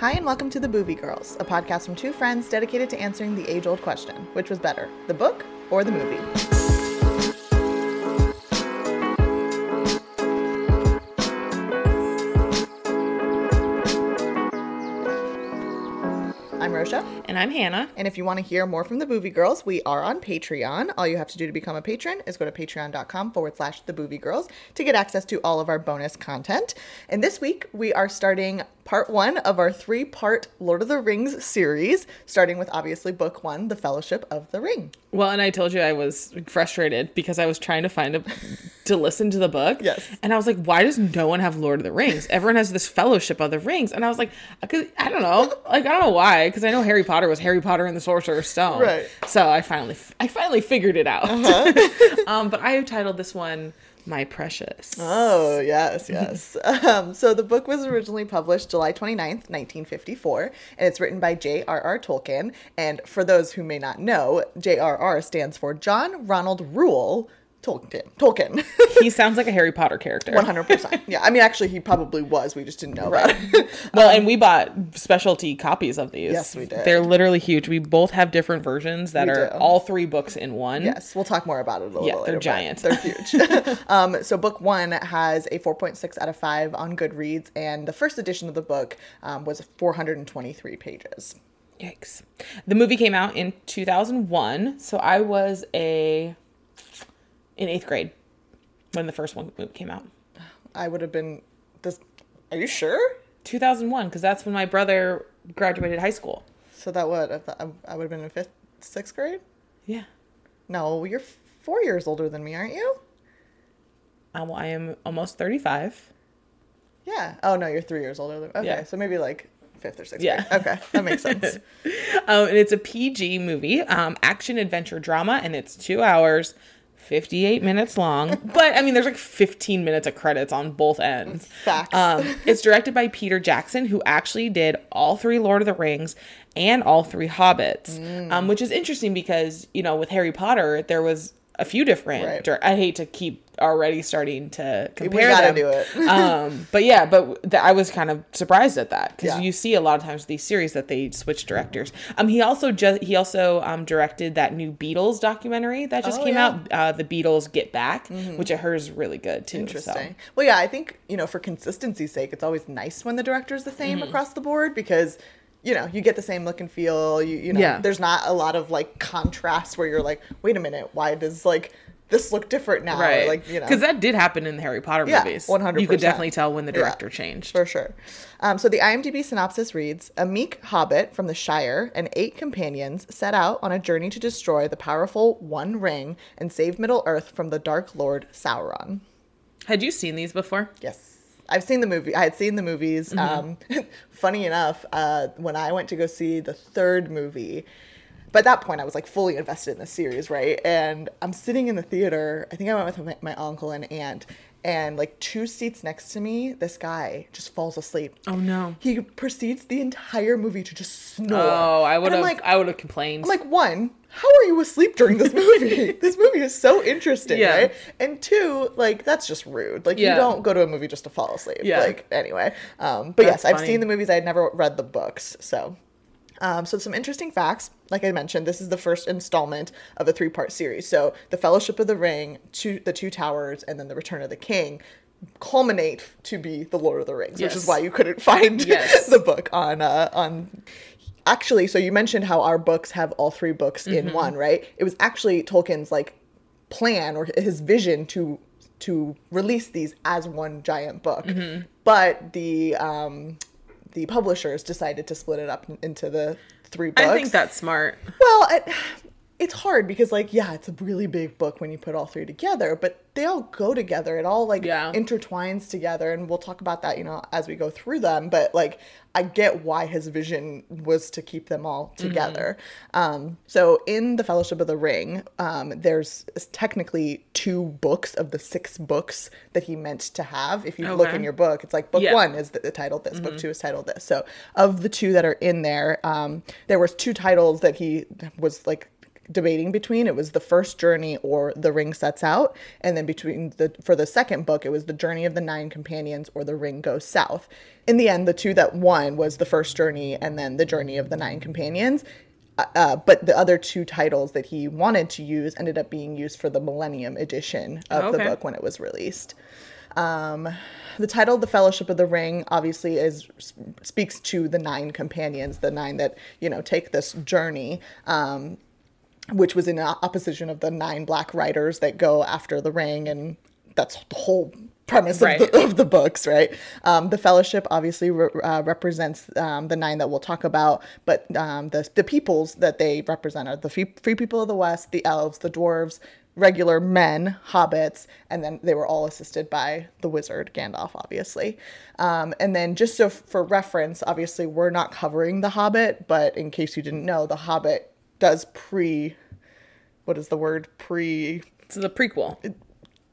Hi, and welcome to The Boovie Girls, a podcast from two friends dedicated to answering the age old question which was better, the book or the movie? I'm Rosha. And I'm Hannah. And if you want to hear more from the Boovie Girls, we are on Patreon. All you have to do to become a patron is go to patreon.com forward slash the Boovie Girls to get access to all of our bonus content. And this week, we are starting part one of our three part Lord of the Rings series, starting with obviously book one, The Fellowship of the Ring. Well, and I told you I was frustrated because I was trying to find a to listen to the book. Yes. And I was like, why does no one have Lord of the Rings? Everyone has this Fellowship of the Rings. And I was like, I don't know. Like, I don't know why. Because I know Harry Potter was Harry Potter and the Sorcerer's Stone. Right. So I finally, I finally figured it out. um, but I have titled this one My Precious. Oh, yes, yes. um, so the book was originally published July 29th, 1954, and it's written by J.R.R. Tolkien. And for those who may not know, J.R.R. stands for John Ronald Reuel Tolkien. Tolkien. he sounds like a Harry Potter character. 100%. Yeah, I mean, actually, he probably was. We just didn't know about it. Well, and we bought specialty copies of these. Yes, we did. They're literally huge. We both have different versions that We are do. all three books in one. Yes, we'll talk more about it a little later. Yeah, bit they're later, giant. They're huge. um, so book one has a 4.6 out of 5 on Goodreads, and the first edition of the book um, was 423 pages. Yikes. The movie came out in 2001, so I was a in 8th grade when the first one came out. I would have been this. Are you sure? 2001 because that's when my brother graduated high school. So that would I, would have been in fifth, sixth grade. Yeah. No, you're four years older than me, aren't you? I, I am almost 35. Yeah. Oh no, you're three years older than. Okay, Yeah. so maybe like fifth or sixth. Yeah. Grade. Okay, that makes sense. Um, and it's a PG movie, um, action adventure drama, and it's two hours, 58 minutes long. but I mean, there's like 15 minutes of credits on both ends. Facts. Um, it's directed by Peter Jackson, who actually did all three Lord of the Rings and all three Hobbits, Mm. um, which is interesting because, you know, with Harry Potter, there was a few different. Right. dir- I hate to keep already starting to compare gotta them. do it. um, but yeah, but th- I was kind of surprised at that because Yeah. you see a lot of times these series that they switch directors. Um, he also just he also um directed that new Beatles documentary that just Oh, came yeah. Mm-hmm. out, uh, the Beatles Get Back, which I heard is really good too. Interesting. Well, yeah, I think you know for consistency's sake, it's always nice when the director's the same Mm-hmm. across the board because you know you get the same look and feel. You you know, Yeah. there's not a lot of like contrast where you're like, wait a minute, why does like this look different now? Or, right, like you know, because that did happen in the Harry Potter Yeah, movies. 100%. You could definitely tell when the Yeah. director changed. For sure. Um, so the IMDb synopsis reads A meek hobbit from the Shire and eight companions set out on a journey to destroy the powerful One Ring and save Middle Earth from the Dark Lord Sauron. Had you seen these before? Yes. I've seen the movie. I had seen the movies. Mm-hmm. Um, funny enough, uh, when I went to go see the third movie, by that point I was like fully invested in the series, right? And I'm sitting in the theater. I think I went with my, my uncle and aunt, and like two seats next to me, this guy just falls asleep. Oh no. He proceeds the entire movie to just snore. Oh, I would have. like, I would have complained. I'm like, one, how are you asleep during this movie? this movie is so interesting, Yeah. right? And two, like, that's just rude. Like, Yeah. you don't go to a movie just to fall asleep. Yeah. Like, anyway. Um, but That's yes, I've seen the movies. I had never read the books. So, um, so some interesting facts. Like I mentioned, this is the first installment of a three-part series. So, the Fellowship of the Ring, two, the Two Towers, and then the Return of the King culminate to be the Lord of the Rings, which is why you couldn't find Yes. the book on uh, on actually so you mentioned how our books have all three books Mm-hmm. in one right it was actually tolkien's like plan or his vision to to release these as one giant book Mm-hmm. but the um the publishers decided to split it up into the three books I think that's smart. well it, it's hard because like yeah it's a really big book when you put all three together but they all go together it all like Yeah. intertwines together and we'll talk about that you know as we go through them but like i get why his vision was to keep them all Mm-hmm. together um, so in the fellowship of the ring um, there's technically two books of the six books that he meant to have if you look in your book it's like book Yeah. one is the, the title this book two is titled this so of the two that are in there um, there was two titles that he was like debating between. It was the first journey or the ring sets out, and then between the for the second book, it was the journey of the nine companions or the ring goes south. In the end, the two that won was the first journey and then the journey of the nine companions. Uh, uh, but the other two titles that he wanted to use ended up being used for the Millennium edition of the Okay. book when it was released. Um, the title, "The Fellowship of the Ring," obviously is speaks to the nine companions, the nine that you know take this journey. Um, which was in opposition of the nine black riders that go after the ring and that's the whole premise Right. of, the, of the books right um, the fellowship obviously re- uh, represents um, the nine that we'll talk about but um, the, the peoples that they represent are the free, free people of the west the elves the dwarves regular men hobbits and then they were all assisted by the wizard gandalf obviously um, and then just so f- for reference obviously we're not covering the hobbit but in case you didn't know the hobbit does pre what is the word pre it's the prequel.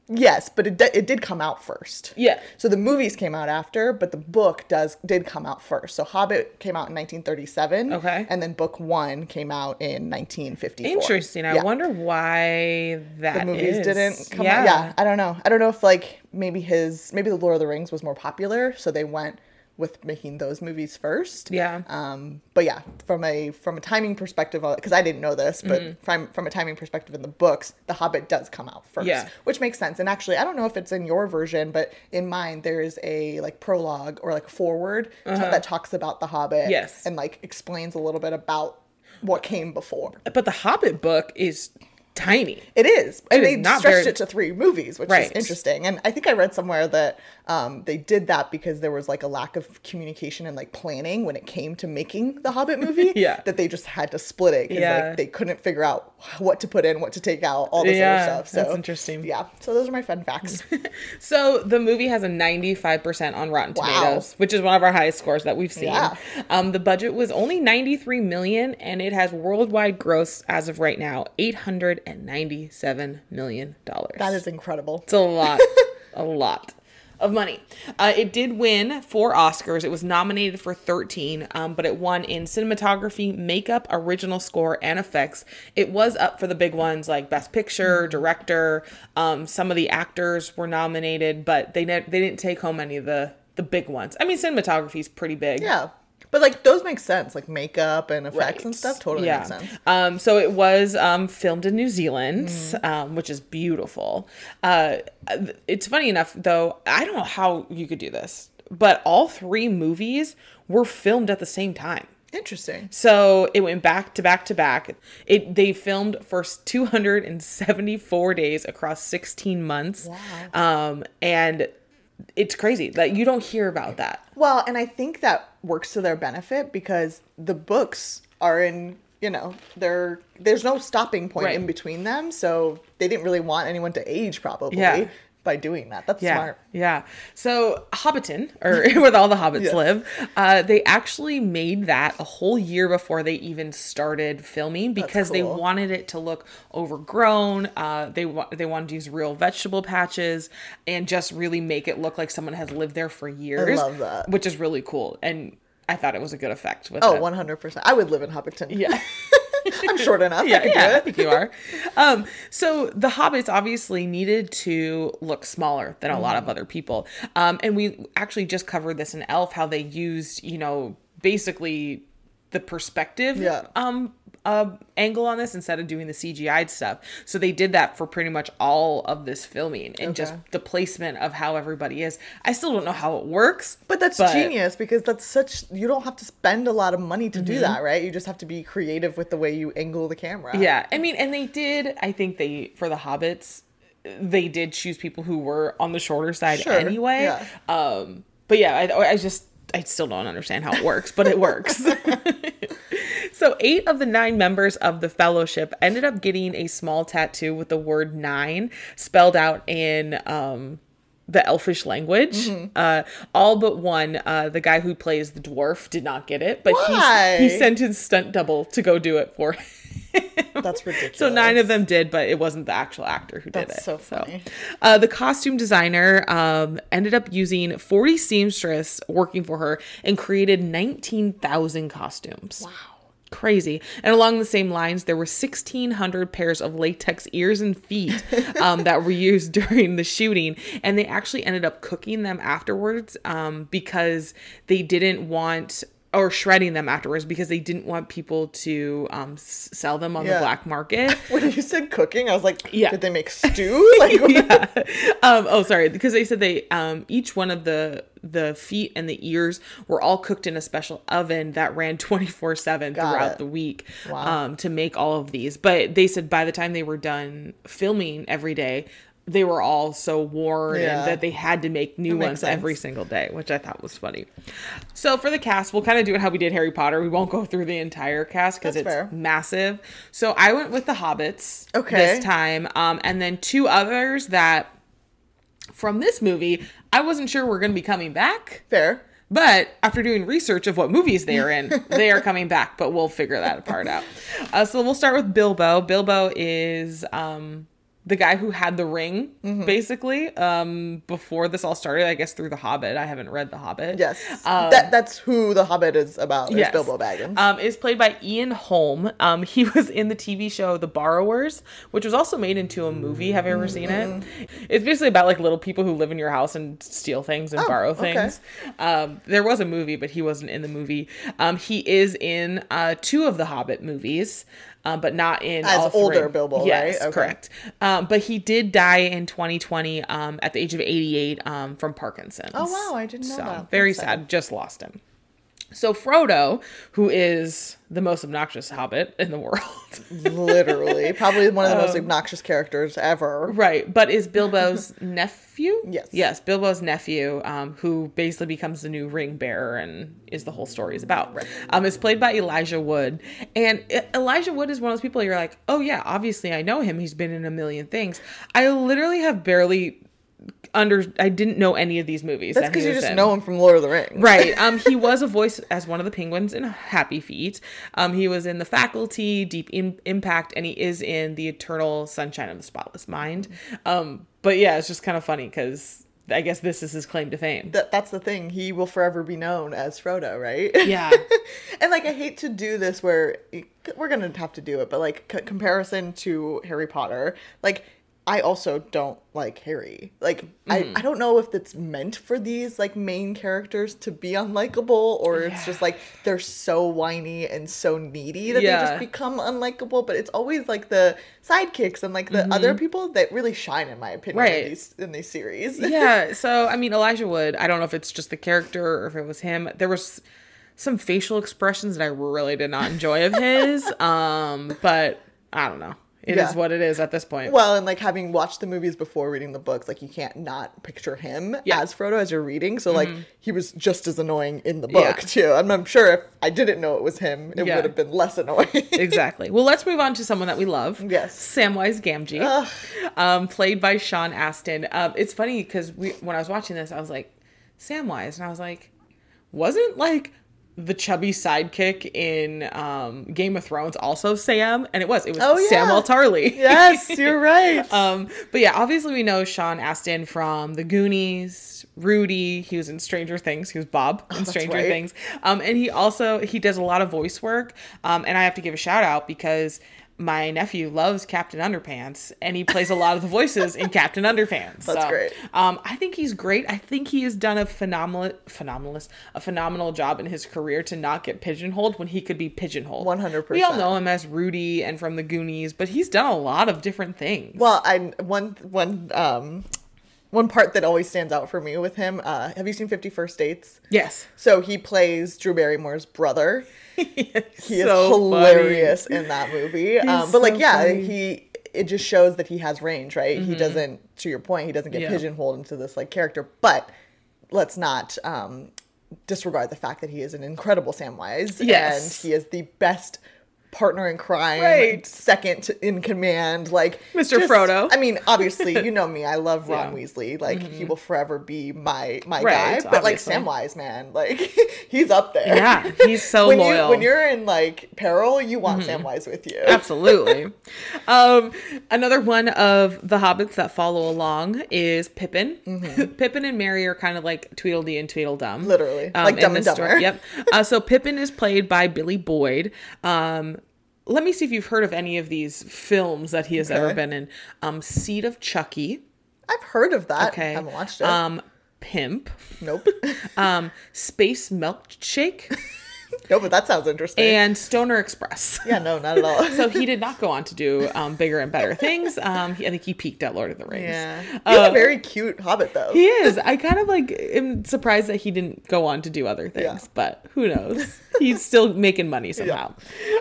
yes but it, it did come out first Yeah. so the movies came out after but the book does did come out first so hobbit came out in 1937 Okay. and then book one came out in 1954 Interesting. I Yeah. wonder why that the movies is. didn't come yeah. out yeah i don't know i don't know if like maybe his maybe the lord of the rings was more popular so they went with making those movies first Yeah. um, but yeah, from a from a timing perspective, because I didn't know this, but Mm-hmm. from from a timing perspective in the books, The Hobbit does come out first, Yeah. which makes sense. And actually, I don't know if it's in your version, but in mine there is a like prologue or like forward t- that talks about the Hobbit, Uh-huh. Yes. and like explains a little bit about what came before. But the Hobbit book is tiny. It is, and is they stretched very- it to three movies, which Right. is interesting. And I think I read somewhere that um, they did that because there was like a lack of communication and like planning when it came to making the Hobbit movie. Yeah. that they just had to split it because Yeah. like they couldn't figure out what to put in, what to take out, all this Yeah, other stuff. So that's interesting. Yeah, so those are my fun facts. So the movie has a 95% on Rotten Wow. Tomatoes, which is one of our highest scores that we've seen. Yeah. Um, the budget was only 93 million and it has worldwide gross as of right now 897 million dollars. that is incredible. It's a lot, a lot of money. Uh, it did win four Oscars. It was nominated for 13, um, but it won in cinematography, makeup, original score, and effects. It was up for the big ones like Best Picture, Director. Um, some of the actors were nominated, but they ne- they didn't take home any of the the big ones. I mean, cinematography is pretty big. Yeah, but like those make sense, like makeup and effects and stuff. Totally yeah. makes sense. Um, so it was um, filmed in New Zealand, Mm. um, which is beautiful. Uh, it's funny enough, though, I don't know how you could do this, but all three movies were filmed at the same time. Interesting. So it went back to back to back. It they filmed for 274 days across 16 months. Wow. Um, and it's crazy that you don't hear about that. Well, and I think that works to their benefit because the books are in, you know, they're there's no stopping point Right. in between them, so they didn't really want anyone to age probably Yeah. By doing that. That's Yeah, smart. yeah. So Hobbiton, or where all the hobbits Yes. live, uh, they actually made that a whole year before they even started filming because they wanted it to look overgrown. Uh, they wa- they wanted to use real vegetable patches and just really make it look like someone has lived there for years. love that. which is really cool, and I thought it was a good effect. With Oh, it. 100%. I would live in Hobbiton. yeah. I'm short enough. I yeah, could yeah, I think you are. Um, so the hobbits obviously needed to look smaller than a lot Mm-hmm. of other people. Um, and we actually just covered this in Elf, how they used, you know, basically the perspective Yeah. um uh, angle on this instead of doing the CGI stuff. So they did that for pretty much all of this filming and just the placement of how everybody is. I still don't know how it works, But that's genius because that's such you don't have to spend a lot of money to Mm-hmm. do that, right? You just have to be creative with the way you angle the camera. Yeah, I mean, and they did. I think they for the hobbits, they did choose people who were on the shorter side Sure, anyway. yeah. Um, but yeah, I, I just I still don't understand how it works, but it works. so eight of the nine members of the fellowship ended up getting a small tattoo with the word nine spelled out in um the elfish language Mm-hmm. uh all but one uh the guy who plays the dwarf did not get it but he he sent his stunt double to go do it for him That's ridiculous. so nine of them did, but it wasn't the actual actor who did it. so funny. uh, the costume designer um, ended up using 40 seamstresses working for her and created 19,000 costumes. Wow. Crazy. And along the same lines, there were 1,600 pairs of latex ears and feet um, that were used during the shooting. And they actually ended up cooking them afterwards um, because they didn't want. Or shredding them afterwards because they didn't want people to um, s- sell them on Yeah. the black market. When you said cooking, I was like, Yeah. did they make stew? Like, yeah. Um, oh, sorry, because they said they um, each one of the the feet and the ears were all cooked in a special oven that ran twenty four seven throughout it. the week Wow. um, to make all of these. But they said by the time they were done filming every day. They were all so worn Yeah. and that they had to make new ones every single day, which I thought was funny. So for the cast, we'll kind of do it how we did Harry Potter. We won't go through the entire cast because it's fair. massive. So I went with the Hobbits Okay. this time, um, and then two others that from this movie I wasn't sure were going to be coming back. fair. But after doing research of what movies they are in, they are coming back. But we'll figure that part out. Uh, so we'll start with Bilbo. Bilbo is um, the guy who had the ring, Mm-hmm. basically, um, before this all started. I guess through The Hobbit. I haven't read The Hobbit. Yes. Um, that, that's who The Hobbit is about, is Yes. Bilbo Baggins. Um, is played by Ian Holm. Um, he was in the TV show The Borrowers, which was also made into a movie. Have you ever seen it? It's basically about like little people who live in your house and steal things and borrow okay. things. Um, there was a movie, but he wasn't in the movie. Um, he is in uh, two of the Hobbit movies. Um, but not in As older Bilbo, yes, right? Okay. correct. Um, but he did die in 2020 um, at the age of 88 um, from Parkinson's. Oh, wow, I didn't know so, that. Very sad. sad. Just lost him. So Frodo, who is the most obnoxious hobbit in the world, Literally. Probably one of the most Um, obnoxious characters ever. right? But is Bilbo's nephew? Yes. Yes, Bilbo's nephew, um, who basically becomes the new ring bearer and is the whole story is about. Right. Um, is played by Elijah Wood, and Elijah Wood is one of those people you're like, oh yeah, obviously I know him. He's been in a million things. I literally have barely under. I didn't know any of these movies. That's that because you just in. know him from Lord of the Rings. Right. Um, he was a voice as one of the penguins in Happy Feet. Um, he was in The Faculty, Deep Im- Impact, and he is in The Eternal Sunshine of the Spotless Mind. Um, but yeah, it's just kind of funny because I guess this is his claim to fame. That, that's the thing. He will forever be known as Frodo, right? Yeah. and like I hate to do this where we're gonna have to do it, but like c- comparison to Harry Potter, like I also don't like Harry. Like I, I don't know if it's meant for these like main characters to be unlikable or it's just like they're so whiny and so needy that they just become unlikable. But it's always like the sidekicks and like the other people that really shine in my opinion Right. in these in these series. yeah. So I mean, Elijah Wood. I don't know if it's just the character or if it was him. There was some facial expressions that I really did not enjoy of his. Um, but I don't know. It is Yeah. what it is at this point. Well, and like having watched the movies before reading the books, like you can't not picture him Yeah. Mm-hmm. as Frodo as you're reading. So like he was just as annoying in the book Yeah. too. And I'm sure if I didn't know it was him, it would have been less annoying. exactly. Well, let's move on to someone that we love. Yes. Samwise Gamgee, um, played by Sean Astin. Um, it's funny because when I was watching this, I was like, Samwise, and I was like, wasn't like the chubby sidekick in um, Game of Thrones also Sam? And it was. It was Oh, yeah. Samuel Tarly. yes, you're right. Um, but yeah, obviously we know Sean Astin from The Goonies, Rudy. He was in Stranger Things. He was Bob in Stranger right. Things. Um, and he also he does a lot of voice work. Um, and I have to give a shout out because my nephew loves Captain Underpants, and he plays a lot of the voices in Captain Underpants. That's So, great. Um, I think he's great. I think he has done a phenomenal, phenomenalist, a phenomenal job in his career to not get pigeonholed when he could be pigeonholed. 100%. We all know him as Rudy and from the Goonies, but he's done a lot of different things. well, I one one um one part that always stands out for me with him. Uh, have you seen Fifty First Dates? Yes. So he plays Drew Barrymore's brother. He is So hilarious in that movie. Um, but like, yeah, funny. he it just shows that he has range, right? He doesn't, to your point, he doesn't get Yeah. pigeonholed into this like character. But let's not um, disregard the fact that he is an incredible Samwise, Yes. and he is the best partner in crime, Right. second in command, like Mr. Frodo. I mean, obviously, you know me. I love Ron Yeah. Mm-hmm. Weasley. Like he will forever be my my Right, guy. But like. Samwise, man, like he's up there. Yeah, he's so when loyal. You, when you're in like peril, you want Mm-hmm. Samwise with you. Absolutely. um, another one of the hobbits that follow along is Pippin. Pippin and Merry are kind of like Tweedledee and Tweedledum. Mm-hmm. Literally. Like in Dumb and story. Yep. Uh, so Pippin is played by Billy Boyd. Um, let me see if you've heard of any of these films that he has ever been in. Um, Seed of Chucky. I've heard of that. Okay. I haven't watched it. Um, Pimp. nope. Um, Space Milkshake. no, but that sounds interesting. and Stoner Express. yeah, no, not at all. so he did not go on to do um, bigger and better things. Um, he, I think he peaked at Lord of the Rings. yeah, he's Uh, a very cute hobbit though. He is. I kind of like am surprised that he didn't go on to do other things, Yeah. but who knows? He's still making money somehow.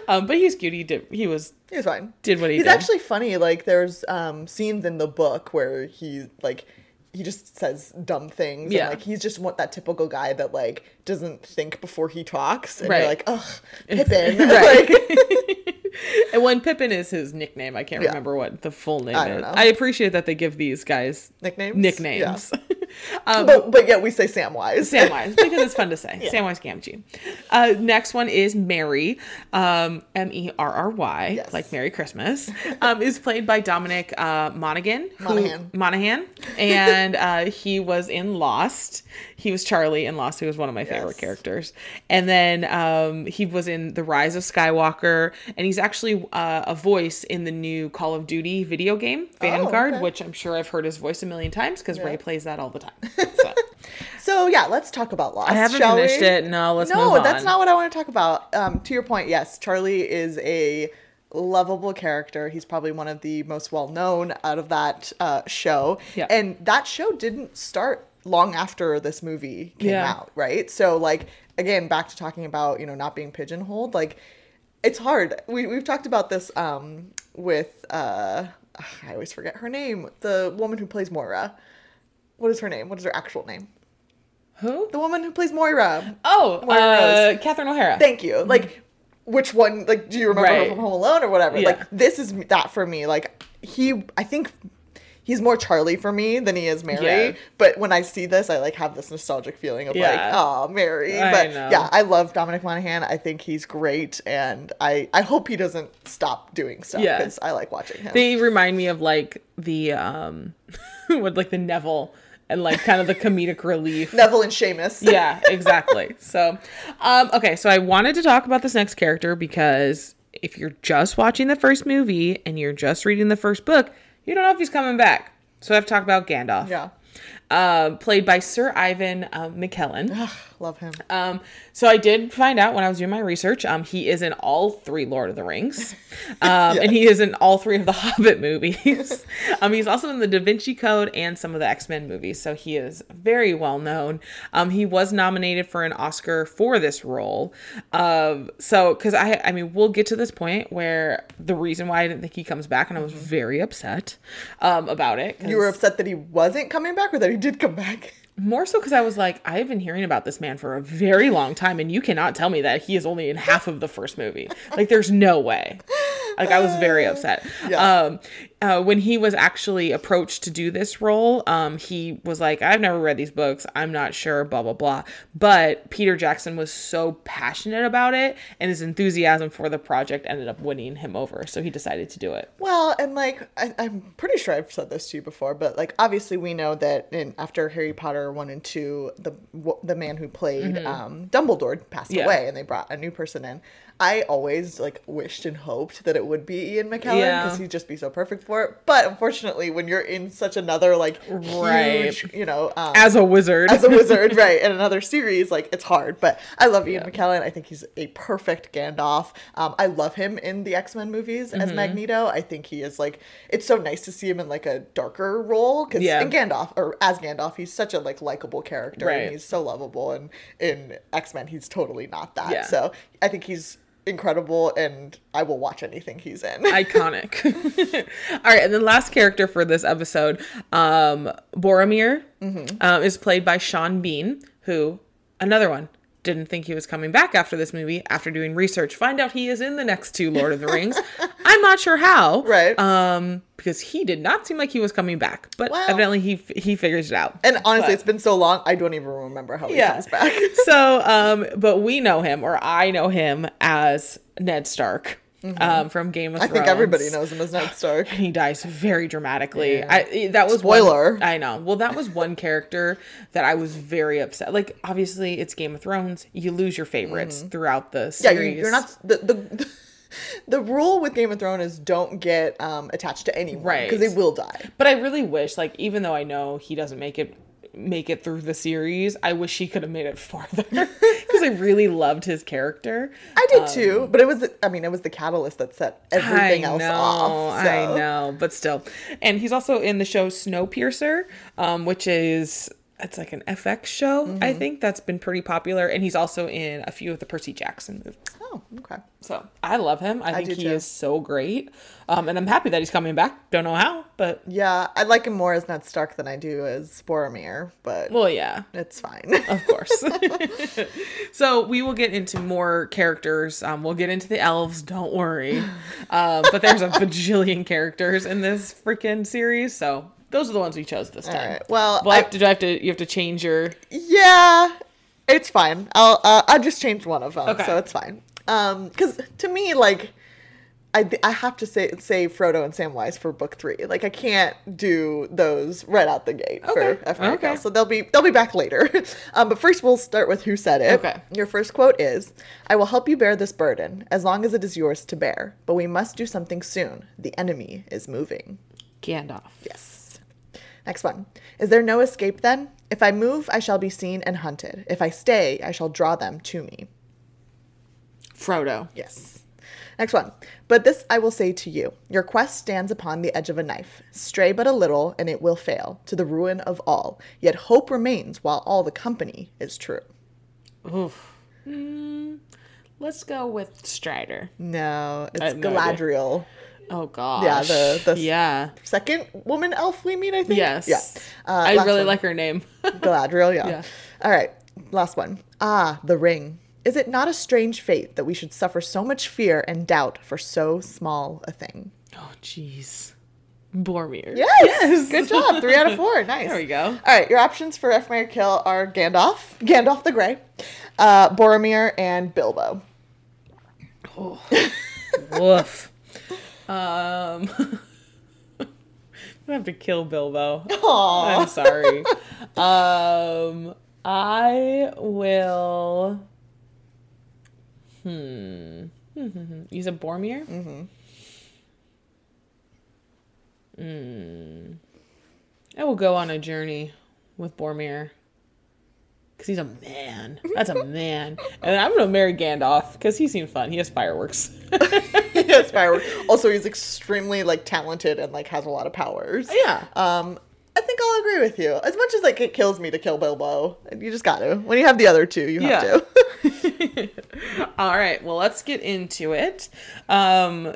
Um, but he's cute. He did. He was. He's fine. Did what he He's did. actually funny. Like there's um scenes in the book where he like he just says dumb things. Yeah. And, like he's just what that typical guy that like doesn't think before he talks. And Right. you're like, ugh, Pippin. Right. like, And when Pippin is his nickname, I can't Yeah. remember what the full name I is. know. I appreciate that they give these guys nicknames. nicknames. Yeah. Um, But but yet we say Samwise. Samwise because it's fun to say. Samwise Gamgee. Uh, next one is Merry, um, M E R R Y, Yes. like Merry Christmas. Um, is played by Dominic uh, Monaghan. who- and uh, he was in Lost. He was Charlie in Lost. He was one of my favorite Yes. characters. And then um, he was in The Rise of Skywalker, and he's actually uh, a voice in the new Call of Duty video game Vanguard, Oh, okay. which I'm sure I've heard his voice a million times because Ray plays that all the time. So. So yeah, let's talk about Lost. I haven't finished we? it. No, let's no, that's not what I want to talk about. Um, to your point, yes, Charlie is a lovable character. He's probably one of the most well known out of that uh, show. Yeah. And that show didn't start long after this movie came Yeah. out, right? So like again, back to talking about you know not being pigeonholed, like it's hard. We we've talked about this um, with uh, I always forget her name, the woman who plays Moira. What is her name? What is her actual name? Who? The woman who plays Moira. Oh, Moira uh, Catherine O'Hara. Thank you. Like, which one? Like, do you remember Right. her from Home Alone or whatever? Yeah. Like, this is that for me. Like, he, I think he's more Charlie for me than he is Merry. Yeah. But when I see this, I like have this nostalgic feeling of like, oh, Merry. I but know. yeah, I love Dominic Monaghan. I think he's great, and I I hope he doesn't stop doing stuff Yeah. because I like watching him. They remind me of like the um, with like the Neville and like kind of the comedic relief. Neville and Seamus. yeah, exactly. So, um, okay, so I wanted to talk about this next character because if you're just watching the first movie and you're just reading the first book, you don't know if he's coming back. So I have to talk about Gandalf. Yeah. Um, played by Sir Ian uh, McKellen. Ugh, love him. Um, so I did find out when I was doing my research, um, he is in all three Lord of the Rings, um, and he is in all three of the Hobbit movies. um, he's also in the Da Vinci Code and some of the X Men movies, so he is very well known. Um, he was nominated for an Oscar for this role. Um, so because I, I mean, we'll get to this point where the reason why I didn't think he comes back, and I was very upset um, about it. you were upset that he wasn't coming back or that he did come back? More so because I was like, I have been hearing about this man for a very long time, and you cannot tell me that he is only in half of the first movie. Like, there's no way. Like, I was very upset. Yeah. Um, uh, when he was actually approached to do this role, um, he was like, I've never read these books. I'm not sure, blah, blah, blah. But Peter Jackson was so passionate about it, and his enthusiasm for the project ended up winning him over. So he decided to do it. Well, and like I, I'm pretty sure I've said this to you before, but like obviously we know that in after Harry Potter one and two, the the man who played um, Dumbledore passed Mm-hmm. Yeah. away, and they brought a new person in. I always like wished and hoped that it would be Ian McKellen Yeah. because he'd just be so perfect for it. But unfortunately, when you're in such another like Right. huge, you know, um, As a wizard. as a wizard, right, in another series, like it's hard. But I love Ian McKellen. I think he's a perfect Gandalf. Um, I love him in the X Men movies as Mm-hmm. Magneto. I think he is like it's so nice to see him in like a darker role because Yeah. in Gandalf or as Gandalf, he's such a like likable character Right. and he's so lovable. And in X Men, he's totally not that. Yeah. So I think he's incredible, and I will watch anything he's in. iconic. All right, and the last character for this episode, um, Boromir, Mm-hmm. um, is played by Sean Bean, who another one didn't think he was coming back after this movie. After doing research, find out he is in the next two Lord of the Rings. I'm not sure how, Right. Um, because he did not seem like he was coming back, but Well- evidently he he figures it out. And honestly, But- it's been so long, I don't even remember how he comes back. so, um, but we know him, or I know him as Ned Stark, um, from Game of Mm-hmm. I think everybody knows him as Ned Stark. And he dies very dramatically. Yeah. I that was one- Spoiler. I know. Well, that was one character that I was very upset. Like, obviously, it's Game of Thrones. You lose your favorites throughout the Mm-hmm. Yeah, series. you, you're not the, the the rule with Game of Thrones is don't get um, attached to anyone Right. because they will die. But I really wish, like, even though I know he doesn't make it make it through the series, I wish he could have made it farther because I really loved his character. I did too, but it was I mean it was the catalyst that set everything Um, I else know, off. so- I know, but still. And he's also in the show Snowpiercer, um, which is it's like an FX show. I Mm-hmm. think that's been pretty popular, and he's also in a few of the Percy Jackson movies. Oh, okay. So I love him. I think he too. is so great, um, and I'm happy that he's coming back. Don't know how, but Yeah, I like him more as Ned Stark than I do as Boromir, but well, yeah. it's fine. Of course. so we will get into more characters. Um, we'll get into the elves. Don't worry. Um, but there's a bajillion characters in this freaking series. So those are the ones we chose this time. right. Well, well, I I- have to, do I have to. You have to change your. yeah, it's fine. I'll uh, I just change one of them, Okay. so it's fine. Um, because to me, like, I I have to say say Frodo and Samwise for book three. Like, I can't do those right out the gate Okay. for F. Okay. So they'll be they'll be back later. um, but first we'll start with who said it. Okay. Your first quote is, "I will help you bear this burden as long as it is yours to bear. But we must do something soon. The enemy is moving." Gandalf. Yes. Next one. Is there no escape then? If I move, I shall be seen and hunted. If I stay, I shall draw them to me. Frodo. Yes. Next one. But this I will say to you Your quest stands upon the edge of a knife. Stray but a little, and it will fail, to the ruin of all. Yet hope remains while all the company is true. Oof. Mm, let's go with Strider. No, it's have no idea. Galadriel. Oh gosh. Yeah, the- the- yeah. Second woman elf we meet, I think? Yes. Yeah. Uh, I really one. like her name. Galadriel, yeah. Yeah. All right, last one. Ah, the ring. Is it not a strange fate that we should suffer so much fear and doubt for so small a thing? oh jeez. Boromir. Yes, good job. Three out of four. Nice. There we go. All right, your options for F. Marry Kill are Gandalf, Gandalf the Grey, uh, Boromir, and Bilbo. Oh. Woof. Um, I have to kill Bilbo. Aw. I'm sorry. um, I will. Hmm. Use a Boromir. Mm-hmm. Hmm. I will go on a journey with Boromir. Because he's a man. That's a man. And I'm going to marry Gandalf because he seems fun. He has fireworks. yes, firework. Also, he's extremely like talented and like has a lot of powers. yeah. Um, I think I'll agree with you. As much as like it kills me to kill Bilbo, you just got to. When you have the other two, you have Yeah. to. All right, well, let's get into it. Um,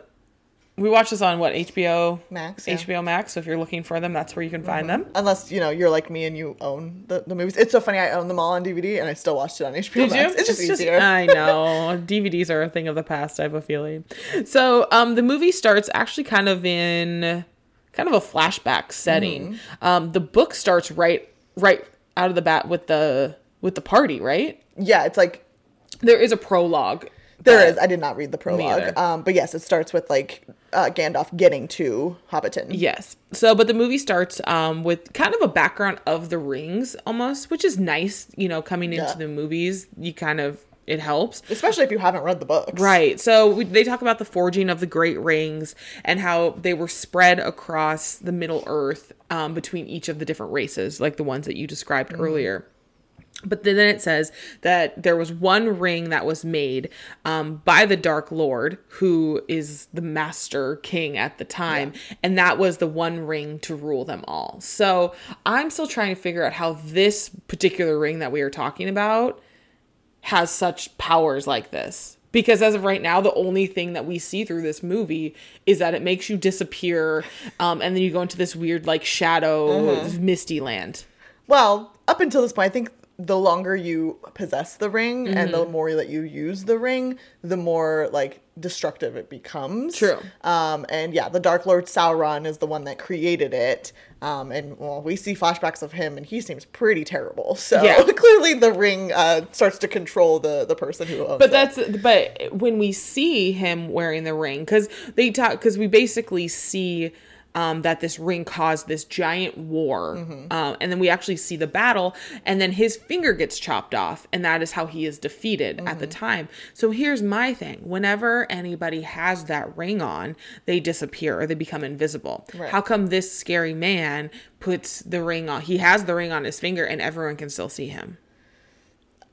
we watch this on what HBO Max, yeah. HBO Max. So if you're looking for them, that's where you can find them. Unless you know you're like me and you own the, the movies. It's so funny. I own them all on DVD and I still watched it on HBO Did you? Max. It's just easier. I know DVDs are a thing of the past. I have a feeling. So um, the movie starts actually kind of in kind of a flashback setting. Mm-hmm. Um, the book starts right right out of the bat with the with the party. Right yeah, it's like there is a prologue. There is. I did not read the prologue. Um, but yes, it starts with like uh, Gandalf getting to Hobbiton. Yes. So, but the movie starts um, with kind of a background of the rings almost, which is nice. You know, coming into Yeah. the movies, you kind of, it helps. Especially if you haven't read the books. Right. So we, they talk about the forging of the great rings and how they were spread across the Middle Earth um, between each of the different races, like the ones that you described earlier. But then it says that there was one ring that was made um, by the Dark Lord, who is the master king at the time, and that was the one ring to rule them all. So I'm still trying to figure out how this particular ring that we are talking about has such powers like this. Because as of right now, the only thing that we see through this movie is that it makes you disappear, um, and then you go into this weird, like, shadow, misty land. Well, up until this point, I think the longer you possess the ring and the more that you use the ring, the more like destructive it becomes. True. Um, and yeah, the Dark Lord Sauron is the one that created it. Um, and well, we see flashbacks of him, and he seems pretty terrible. So Yeah. clearly, the ring uh, starts to control the the person who owns it. But it. that's but when we see him wearing the ring, because they talk, because we basically see um, that this ring caused this giant war, Mm-hmm. um, and then we actually see the battle, and then his finger gets chopped off, and that is how he is defeated at the Mm-hmm. time. So here's my thing: whenever anybody has that ring on, they disappear or they become invisible. Right. How come this scary man puts the ring on? He has the ring on his finger, and everyone can still see him.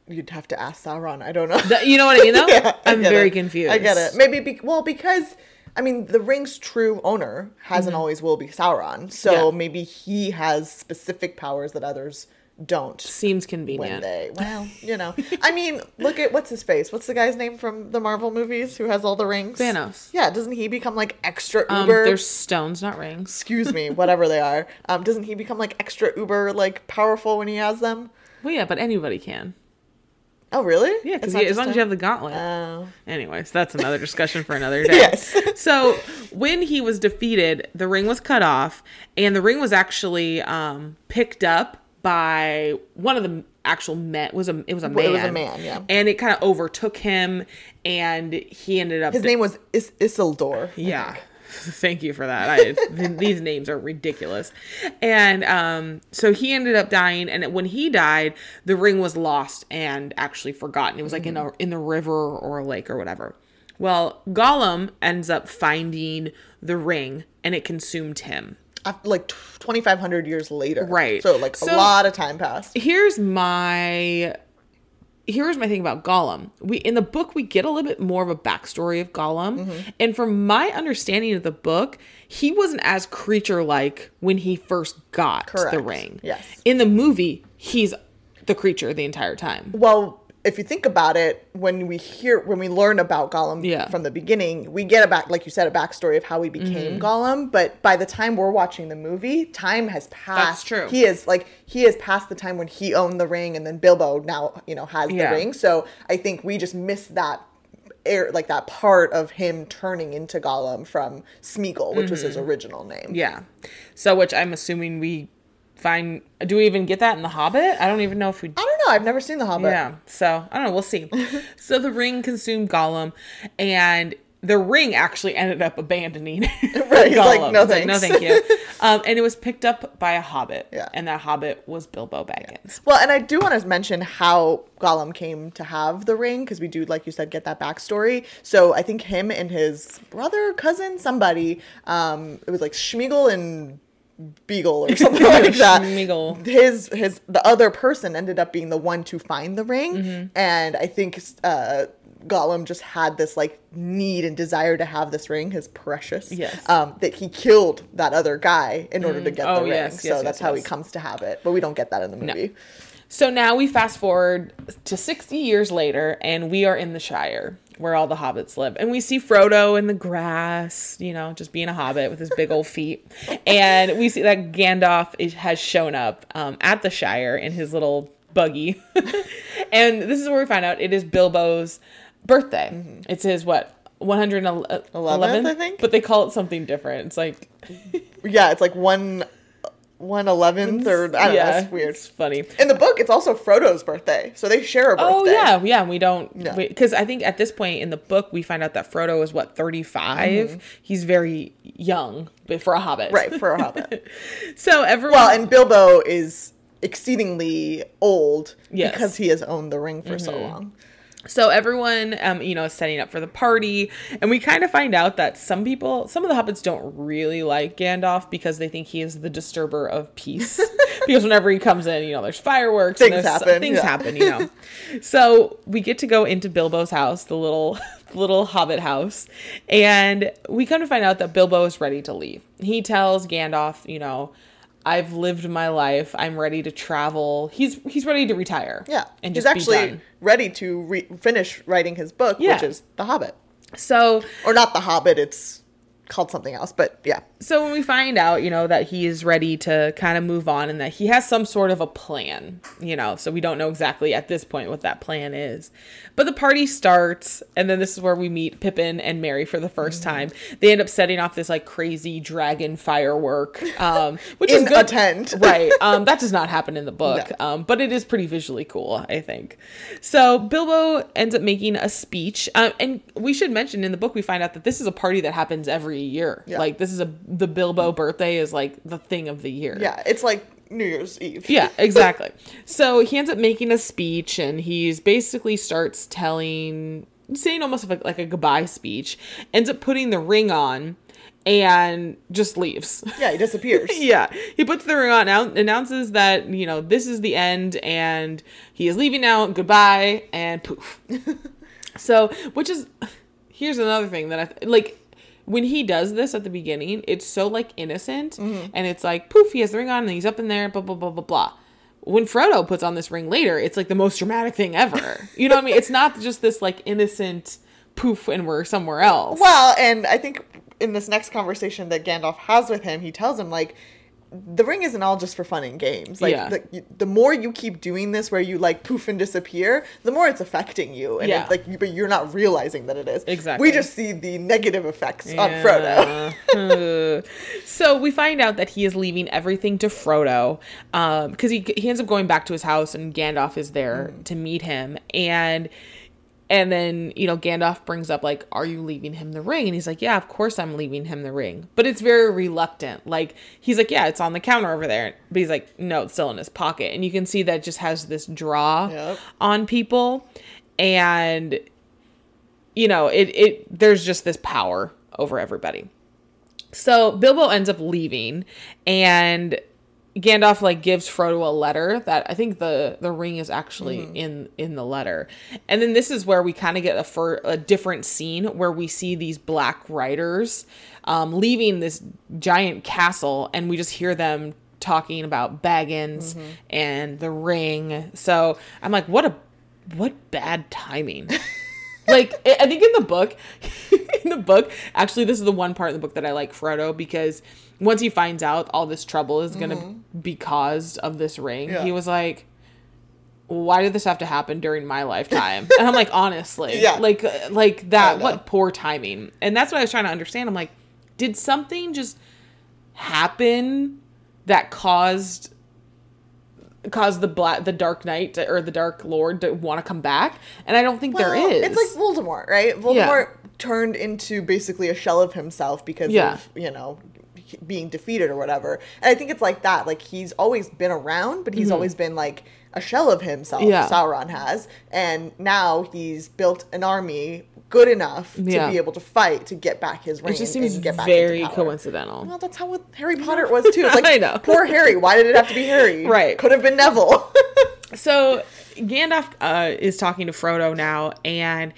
You'd have to ask Sauron. I don't know. You know what I mean? Though I I'm very it. confused. I get it. Maybe be- well because I mean the ring's true owner hasn't always will be Sauron, so Mm-hmm. Yeah. maybe he has specific powers that others don't. Seems convenient. they well, you know, I mean, look at what's his face. What's the guy's name from the Marvel movies who has all the rings? Thanos. Yeah, doesn't he become like extra Um, uber? there's stones, not rings. Excuse me, whatever they are. Um, doesn't he become like extra uber like powerful when he has them? Well, yeah, but anybody can. Oh, really? Yeah, because as long as you have the gauntlet. Oh. Anyways, that's another discussion for another day. Yes. so when he was defeated, the ring was cut off, and the ring was actually um, picked up by one of the actual met Was a it was a man. It was a man, yeah. And it kind of overtook him, and he ended up. His name was Is- Isildur. I Yeah. think. Thank you for that. I, th- these names are ridiculous. And um, so he ended up dying. And when he died, the ring was lost and actually forgotten. It was like in a in the river or a lake or whatever. Well, Gollum ends up finding the ring, and it consumed him. Like 2500 years later Right. so like So- a lot of time passed Here's my here's my thing about Gollum. We in the book we get a little bit more of a backstory of Gollum, Mm-hmm. and from my understanding of the book, he wasn't as creature like when he first got the ring. Yes. In the movie, he's the creature the entire time. well if you think about it when we hear when we learn about gollum Yeah. Mm-hmm. from the beginning we get a back like you said a backstory of how he became gollum but by the time we're watching the movie time has passed That's true. he is like he is past the time when he owned the ring and then bilbo now you know has Yeah. the ring so i think we just missed that air like that part of him turning into gollum from smeagol which was his original name Mm-hmm. Yeah. So which I'm assuming we find do we even get that in the Hobbit? I don't even know if we i don't know i've never seen the hobbit Yeah. So I don't know. We'll see. so the ring consumed Gollum, and the ring actually ended up abandoning Right, he's like, "No, It's no, thank you. Um, and it was picked up by a hobbit. Yeah. And that hobbit was Bilbo Baggins. Well, and I do want to mention how Gollum came to have the ring because we do, like you said, get that backstory. So I think him and his brother, cousin, somebody, um, it was like Schmiegel and Beagle or something like that. Smeagol. His his the other person ended up being the one to find the ring, Mm-hmm. and I think uh, Gollum just had this like need and desire to have this ring, his precious. Yes. Um, that he killed that other guy in order to get Oh, the ring. yes, so yes, that's yes, how he comes to have it, but we don't get that in the movie. So now we fast forward to 60 years later, and we are in the Shire where all the hobbits live. And we see Frodo in the grass, you know, just being a hobbit with his big old feet. And we see that Gandalf is, has shown up um, at the Shire in his little buggy. and this is where we find out it is Bilbo's birthday. It's his, what? 111th, 11th, I think? But they call it something different. It's like, Yeah, it's like one one eleventh or I don't know. yeah, It's weird. It's funny. In the book, it's also Frodo's birthday, so they share a birthday. Oh yeah, yeah. We don't because I think at this point in the book we find out that Frodo is what thirty He's very young for a hobbit, Mm-hmm. right for a hobbit. So everyone, well, and Bilbo is exceedingly old Yes. because he has owned the ring for so long. So everyone, um, you know, is setting up for the party, and we kind of find out that some people, some of the hobbits don't really like Gandalf because they think he is the disturber of peace. because whenever he comes in, you know, there's fireworks, and Things there's- happen, things yeah. happen, you know. so we get to go into Bilbo's house, the little little hobbit house, and we come to find out that Bilbo is ready to leave. He tells Gandalf, you know, I've lived my life. I'm ready to travel. He's he's ready to retire. Yeah, and he's actually ready to re- finish writing his book, Yeah. which is The Hobbit, So or not The Hobbit. It's called something else, but yeah. So when we find out, you know, that he is ready to kind of move on and that he has some sort of a plan, you know, so we don't know exactly at this point what that plan is. But the party starts, and then this is where we meet Pippin and Merry for the 1st Mm-hmm. time. They end up setting off this like crazy dragon firework, um, which is good. a tent. right. Um, that does not happen in the book, No. um, but it is pretty visually cool, I think. So Bilbo ends up making a speech, um, and we should mention in the book we find out that this is a party that happens every year. Yeah. Like this is a the Bilbo birthday is like the thing of the year. Yeah, it's like New Year's Eve. Yeah, exactly. so he ends up making a speech, and he's basically starts telling, saying almost like, like a goodbye speech, ends up putting the ring on, and just leaves. Yeah, he disappears. yeah, he puts the ring on, annou- announces that you know this is the end, and he is leaving now. Goodbye, and poof. so, which is here's another thing that I th- like when he does this at the beginning. It's so like innocent, mm-hmm. and it's like poof, he has the ring on, and he's up in there, blah blah blah blah blah. When Frodo puts on this ring later, it's like the most dramatic thing ever. You know what I mean? It's not just this like innocent poof, and we're somewhere else. Well, and I think in this next conversation that Gandalf has with him, he tells him like the ring isn't all just for fun and games. Like Yeah. the, the more you keep doing this, where you like poof and disappear, the more it's affecting you, and Yeah. it, like you, but you're not realizing that it is. Exactly. We just see the negative effects on Frodo. So we find out that he is leaving everything to Frodo um, because he he ends up going back to his house and Gandalf is there mm. to meet him and and then you know Gandalf brings up like are you leaving him the ring? And he's like yeah of course I'm leaving him the ring. But it's very reluctant. Like he's like yeah it's on the counter over there. But he's like no it's still in his pocket. And you can see that just has this draw Yep. on people. And you know it it there's just this power over everybody. So Bilbo ends up leaving, and Gandalf like gives Frodo a letter that I think the the ring is actually in in the letter. And then this is where we kind of get a fur, a different scene where we see these black riders um, leaving this giant castle, and we just hear them talking about Baggins and the ring. So I'm like, what a what bad timing. like I think in the book, in the book, actually, this is the one part in the book that I like Frodo because once he finds out all this trouble is gonna be caused of this ring, Yeah. he was like, "Why did this have to happen during my lifetime?" and I'm like, honestly, Yeah. like uh, like that. What poor timing. And that's what I was trying to understand. I'm like, did something just happen that caused caused the black the dark knight to- or the dark lord to want to come back and i don't think there Well, is It's like Voldemort, right? Voldemort turned into basically a shell of himself because Yeah. of, you know, being defeated or whatever. And I think it's like that. Like he's always been around, but he's always been like a shell of himself. Mm-hmm. Yeah. Sauron has. And now he's built an army good enough to be able to fight to get back his ring it just seems and get back very coincidental Well, that's how Harry Potter was too. It's like I know. poor Harry. Why did it have to be Harry? Right. Could have been Neville. so gandalf uh, is talking to frodo now and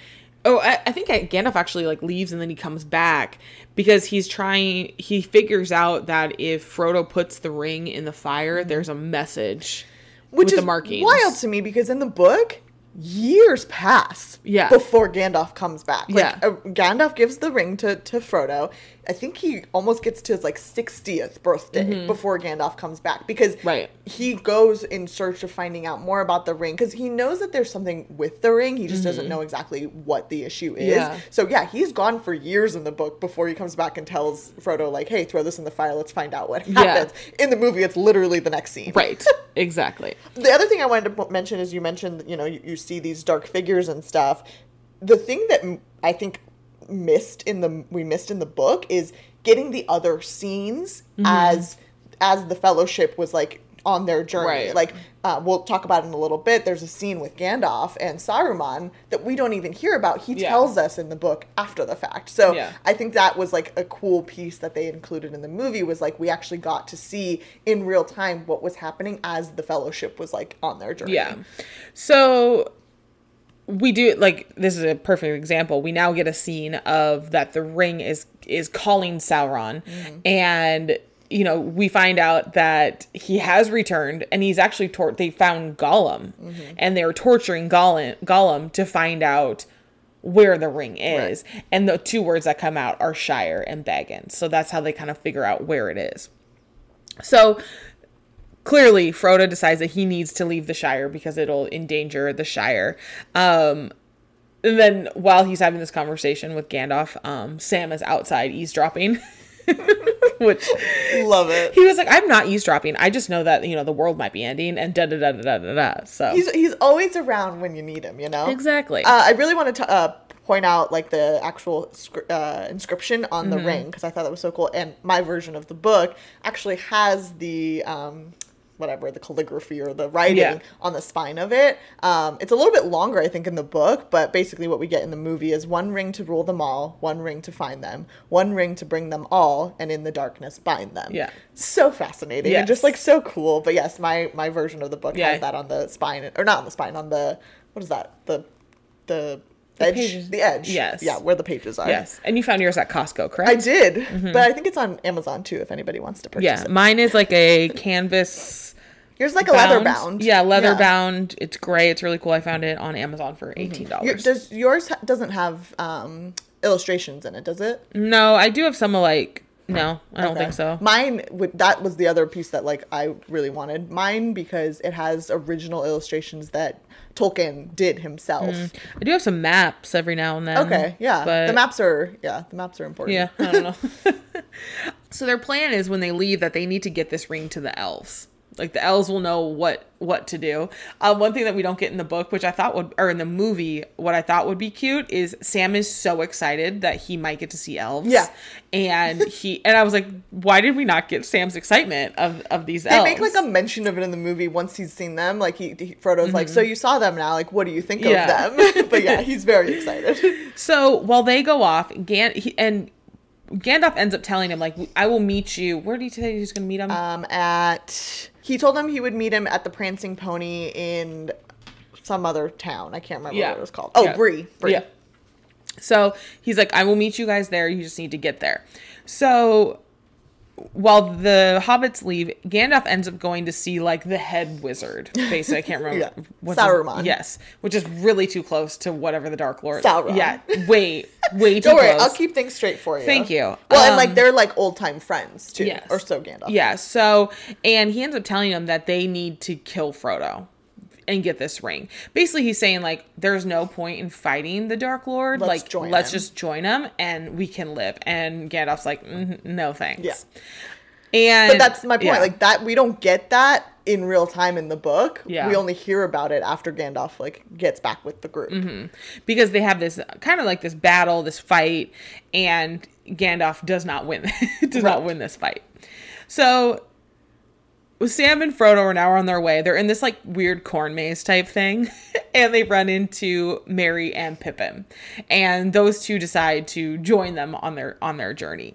oh I, I think gandalf actually like leaves and then he comes back because he's trying he figures out that if frodo puts the ring in the fire there's a message Which with is the markings wild to me because in the book, years pass Yeah. before Gandalf comes back. Like, Yeah. uh, Gandalf gives the ring to, to Frodo. I think he almost gets to his like 60th birthday before Gandalf comes back because Mm-hmm. Right. he goes in search of finding out more about the ring because he knows that there's something with the ring. He just doesn't know exactly what the issue is. Mm-hmm. Yeah. So yeah, he's gone for years in the book before he comes back and tells Frodo like, "Hey, throw this in the fire. Let's find out what Yeah. happens." In the movie, it's literally the next scene. right exactly The other thing I wanted to mention is you mentioned, you know, you, you see these dark figures and stuff. The thing that I think missed in the we missed in the book is getting the other scenes Mm-hmm. as as the fellowship was like on their journey. Right. Like uh, we'll talk about in a little bit. There's a scene with Gandalf and Saruman that we don't even hear about. He Yeah. tells us in the book after the fact. So Yeah. I think that was like a cool piece that they included in the movie was like we actually got to see in real time what was happening as the fellowship was like on their journey. Yeah. So we do like this is a perfect example. We now get a scene of that the ring is is calling Sauron mm-hmm. and you know, we find out that he has returned and he's actually tor- they found Gollum mm-hmm. and they were torturing Gollum Gollum to find out where the ring is. And the two words that come out are Shire and Baggins. So that's how they kind of figure out where it is. So clearly Frodo decides that he needs to leave the Shire because it'll endanger the Shire. Um and then while he's having this conversation with Gandalf, um, Sam is outside eavesdropping. Which Love it. he was like, I'm not eavesdropping. I just know that, you know, the world might be ending and da da da da da da. So He's he's always around when you need him, you know. Exactly. Uh, I really want to uh, point out like the actual uh, inscription on Mm-hmm. the ring because I thought that was so cool. And my version of the book actually has the um, whatever the calligraphy or the writing Yeah. on the spine of it. Um, it's a little bit longer, I think, in the book, but basically what we get in the movie is one ring to rule them all, one ring to find them, one ring to bring them all, and in the darkness bind them. Yeah. so fascinating and just like so cool. But yes, my my version of the book Yeah. has that on the spine, or not on the spine, on the what is that the the edge, pages. the edge. Yes. yeah, where the pages are. yes. And you found yours at Costco, correct? I did, but I think it's on Amazon too. If anybody wants to purchase Mm-hmm. Yeah. it, Mine is like a canvas yours like a leather bound. Yeah, leather Yeah. bound. It's gray. It's really cool. I found it on Amazon for eighteen Your, dollars. does yours ha- doesn't have um, illustrations in it? Does it? No, I do have some like no, I don't Okay. think so. Mine that was the other piece that like I really wanted. Mine because it has original illustrations that Tolkien did himself. I do have some maps every now and then. Okay, yeah. But the maps are yeah, the maps are important. Yeah, I don't know. so their plan is when they leave that they need to get this ring to the elves. Like the elves will know what what to do. Uh, one thing that we don't get in the book, which I thought would, or in the movie, what I thought would be cute is Sam is so excited that he might get to see elves. Yeah. and he and I was like, why did we not get Sam's excitement of of these elves? They elves? make like a mention of it in the movie once he's seen them. Like he, he Frodo's like, so you saw them now. Like, what do you think Mm-hmm. Yeah. of them? but yeah, he's very excited. So while they go off, Gan he, and Gandalf ends up telling him like, I will meet you. Where did he say he was going to meet him? um, at he told him he would meet him at the Prancing Pony in some other town. I can't remember Yeah. what it was called. Oh, Yeah. Bree. Bree. Yeah. So he's like, I will meet you guys there. You just need to get there. So while the hobbits leave, Gandalf ends up going to see like the head wizard. Basically, I can't remember. Yeah. what's his- yes, which is really too close to whatever the Dark Lord. Sauron. Yeah, way, way too Don't worry, close. I'll keep things straight for you. Thank you. Well, and Um, like they're like old time friends too, Yes. or so Gandalf. Yeah. So, and he ends up telling them that they need to kill Frodo and get this ring. Basically, he's saying like, there's no point in fighting the Dark Lord. Let's like, let's him. just join him and we can live. And Gandalf's like, "Mhm, no thanks. Yeah. And But that's my point. yeah. Like that, we don't get that in real time in the book. Yeah. We only hear about it after Gandalf like gets back with the group. Mm-hmm. because they have this kind of like this battle, this fight, and Gandalf does not win. does not win this fight. So Sam and Frodo are now on their way. They're in this like weird corn maze type thing, and they run into Merry and Pippin, and those two decide to join them on their on their journey.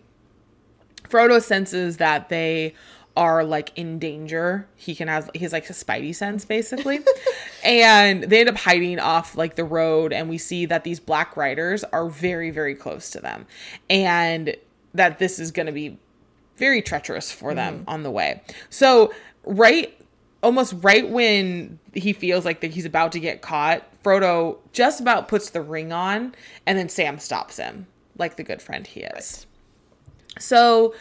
Frodo senses that they are like in danger. He can have he's like a spidey sense basically. and they end up hiding off like the road and we see that these black riders are very very close to them and that this is going to be very treacherous for mm-hmm. them on the way. So right almost right when he feels like that he's about to get caught, Frodo just about puts the ring on and then Sam stops him like the good friend he is. So,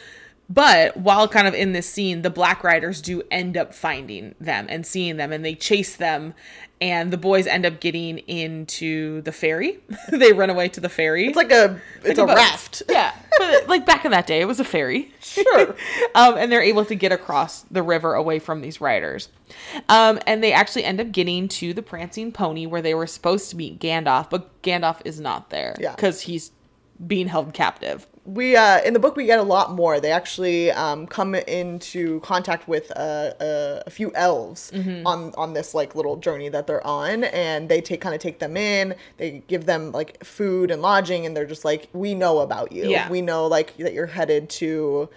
but while kind of in this scene, the Black Riders do end up finding them and seeing them, and they chase them, and the boys end up getting into the ferry. they run away to the ferry. It's like a it's a, boat. raft. Yeah, but like back in that day, it was a ferry. Sure. um, and they're able to get across the river away from these riders. Um, and they actually end up getting to the prancing pony where they were supposed to meet Gandalf, but Gandalf is not there Yeah. because he's being held captive. We uh in the book we get a lot more they actually um come into contact with uh, uh, a few elves Mm-hmm. on on this like little journey that they're on and they take kind of take them in they give them like food and lodging and they're just like we know about you Yeah. we know like that you're headed to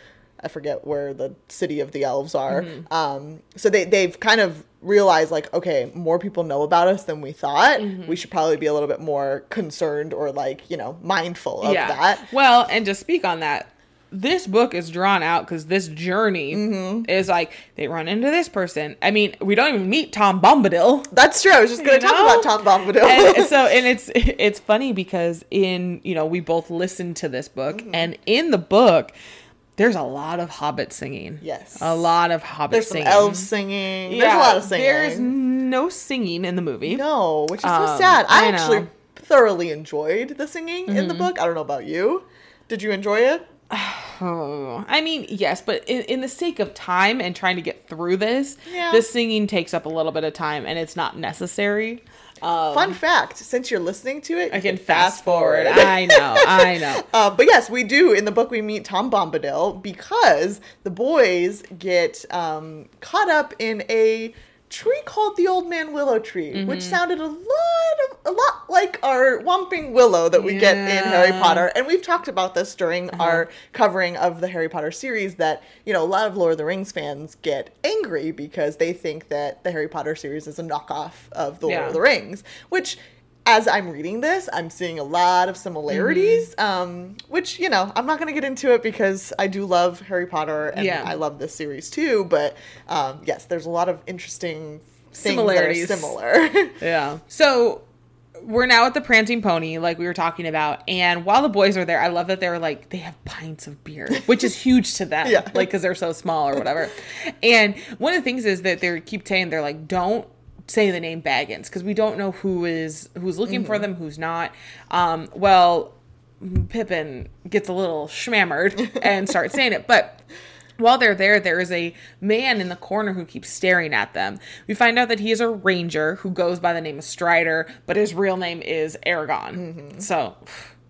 I forget where the city of the elves are. Mm-hmm. Um, so they they've kind of realized like, okay, more people know about us than we thought. Mm-hmm. We should probably be a little bit more concerned or like you know mindful of that. Well, and to speak on that, this book is drawn out because this journey is like they run into this person. I mean, we don't even meet Tom Bombadil. That's true. I was just going to talk know? about Tom Bombadil. and so and it's it's funny because in you know we both listened to this book Mm-hmm. and in the book there's a lot of hobbit singing Yes. a lot of hobbit There's some singing elves singing. Yeah, There's a lot of singing. there's no singing in the movie No, which is so Um, sad. I, I know. actually thoroughly enjoyed the singing in the Mm-hmm. book. I don't know about you. Did you enjoy it? Oh, I mean, yes, but in, in the sake of time and trying to get through this, Yeah. the singing takes up a little bit of time and it's not necessary. Um, Fun fact: since you're listening to it, I can fast forward. I know, I know. Uh, but yes, we do. In the book, we meet Tom Bombadil because the boys get um, caught up in a tree called the Old Man Willow Tree, Mm-hmm. which sounded a lot of a lot like our Whomping Willow that we get in Harry Uh-huh. Potter. And we've talked about this during our covering of the Harry Potter series. That you know, a lot of Lord of the Rings fans get angry because they think that the Harry Potter series is a knockoff of the Lord of the Rings, which as I'm reading this, I'm seeing a lot of similarities. Mm-hmm. Um, which you know, I'm not going to get into it because I do love Harry Potter and Yeah. I love this series too. But um, yes, there's a lot of interesting things Similarities. that are similar. Yeah. So we're now at the Prancing Pony, like we were talking about, and while the boys are there, I love that they're like they have pints of beer, which is huge to them, Yeah. like because they're so small or whatever. And one of the things is that they keep saying they're like, don't say the name Baggins because we don't know who is who's looking for them, who's not. Um, well, Pippin gets a little schmammered and starts saying it, but while they're there, there is a man in the corner who keeps staring at them. We find out that he is a ranger who goes by the name of Strider, but his real name is Aragorn. So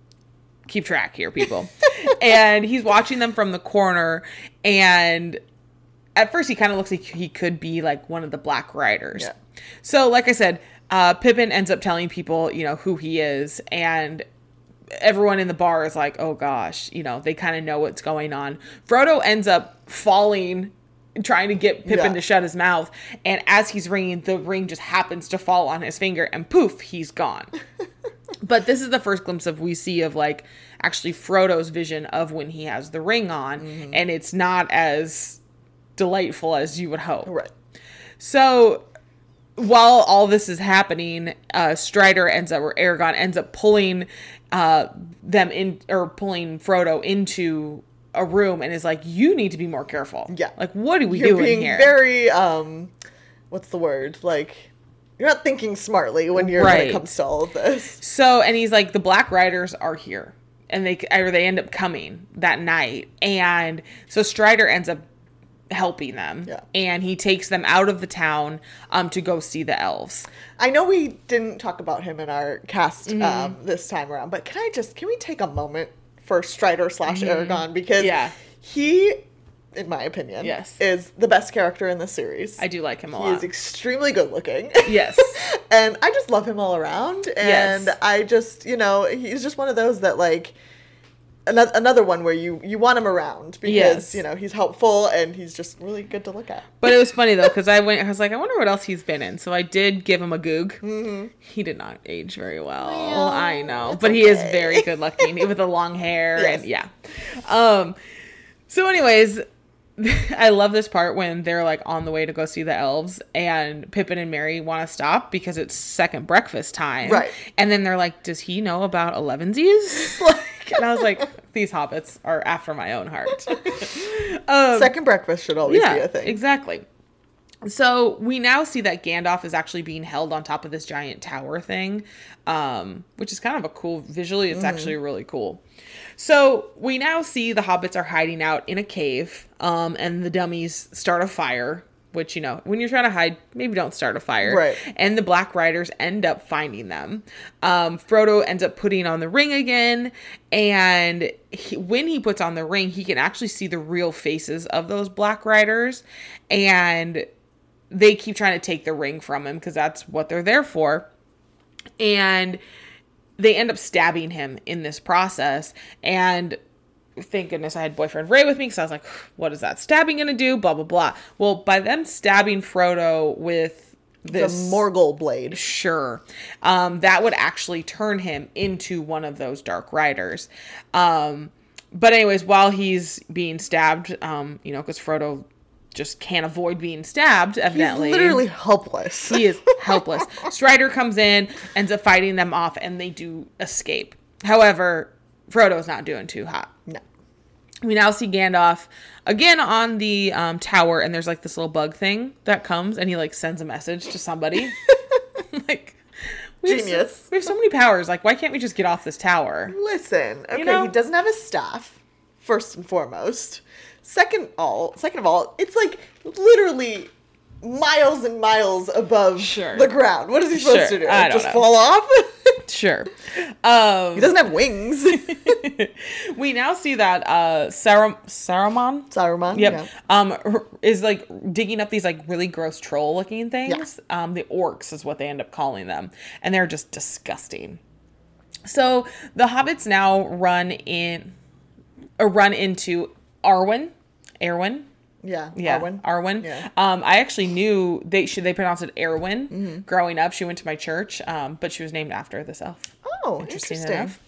keep track here, people. and he's watching them from the corner, and at first he kind of looks like he could be like one of the Black Riders. Yeah. So, like I said, uh, Pippin ends up telling people, you know, who he is, and everyone in the bar is like, oh gosh, you know, they kind of know what's going on. Frodo ends up falling, trying to get Pippin Yeah. to shut his mouth, and as he's ringing, the ring just happens to fall on his finger, and poof, he's gone. but this is the first glimpse of we see of like actually Frodo's vision of when he has the ring on, Mm-hmm. and it's not as delightful as you would hope. right. So while all this is happening, uh, Strider ends up, or Aragorn ends up pulling uh, them in, or pulling Frodo into a room and is like, "You need to be more careful." Yeah. Like, what are we You're doing being here? very um, what's the word? Like you're not thinking smartly when you're when Right. it comes to all of this. So, and he's like, the Black Riders are here, and they or they end up coming that night, and so Strider ends up helping them, Yeah. and he takes them out of the town um to go see the elves. I know we didn't talk about him in our cast Mm-hmm. um, this time around, but can I just can we take a moment for Strider slash Aragorn because Mm-hmm. Yeah. he, in my opinion, Yes. is the best character in the series. I do like him a he lot. is extremely good looking. yes. and I just love him all around. And Yes. I just, you know, he's just one of those that like another one where you you want him around because Yes. you know he's helpful and he's just really good to look at. But it was funny though because I went. I was like, I wonder what else he's been in. So I did give him a goog. He did not age very well. Well, I know, but he is very good looking with the long hair Yes. and yeah. Um. So, anyways. I love this part when they're like on the way to go see the elves and Pippin and Merry want to stop because it's second breakfast time. Right. And then they're like, Does he know about elevensies? like and I was like, These hobbits are after my own heart. um, Second breakfast should always be a thing. Exactly. So we now see that Gandalf is actually being held on top of this giant tower thing, um, which is kind of a cool visually. It's actually really cool. So we now see the hobbits are hiding out in a cave, um, and the dummies start a fire. Which you know, when you're trying to hide, maybe don't start a fire. Right. And the Black Riders end up finding them. Um, Frodo ends up putting on the ring again, and he, when he puts on the ring, he can actually see the real faces of those Black Riders, and they keep trying to take the ring from him because that's what they're there for. And they end up stabbing him in this process. And thank goodness I had boyfriend Ray with me because I was like, what is that stabbing gonna do? Blah, blah, blah. Well, by them stabbing Frodo with this the Morgul blade. sure um, that would actually turn him into one of those dark riders um, but anyways, while he's being stabbed, um, you know, because Frodo just can't avoid being stabbed, He's evidently. literally helpless. he is helpless. Strider comes in, ends up fighting them off, and they do escape. However, Frodo's not doing too hot. no. We now see Gandalf again on the um, tower, and there's like this little bug thing that comes, and he like sends a message to somebody. like, we have so- Genius. we have so many powers. Like, why can't we just get off this tower? Listen, okay, know? he doesn't have a staff, first and foremost. Second all second of all, it's like literally miles and miles above Sure. the ground. What is he supposed Sure, to do? I don't Just know. fall off? Sure. Um, he doesn't have wings. we now see that uh, Sarum- Saruman. Saruman. Yep. Yeah. Um, is like digging up these like really gross troll looking things. Um, the orcs is what they end up calling them, and they're just disgusting. So the hobbits now run in, or run into Arwen, Erwin. Yeah. Yeah, Arwen. Arwen. Yeah. Um, I actually knew they should they pronounce it Erwin. Growing up, she went to my church, um, but she was named after this elf. Oh, Interesting, interesting. enough.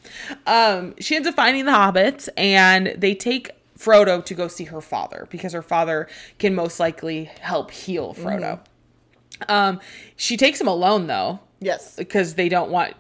Um, she ends up finding the hobbits, and they take Frodo to go see her father because her father can most likely help heal Frodo. Um, she takes him alone though Yes. because they don't want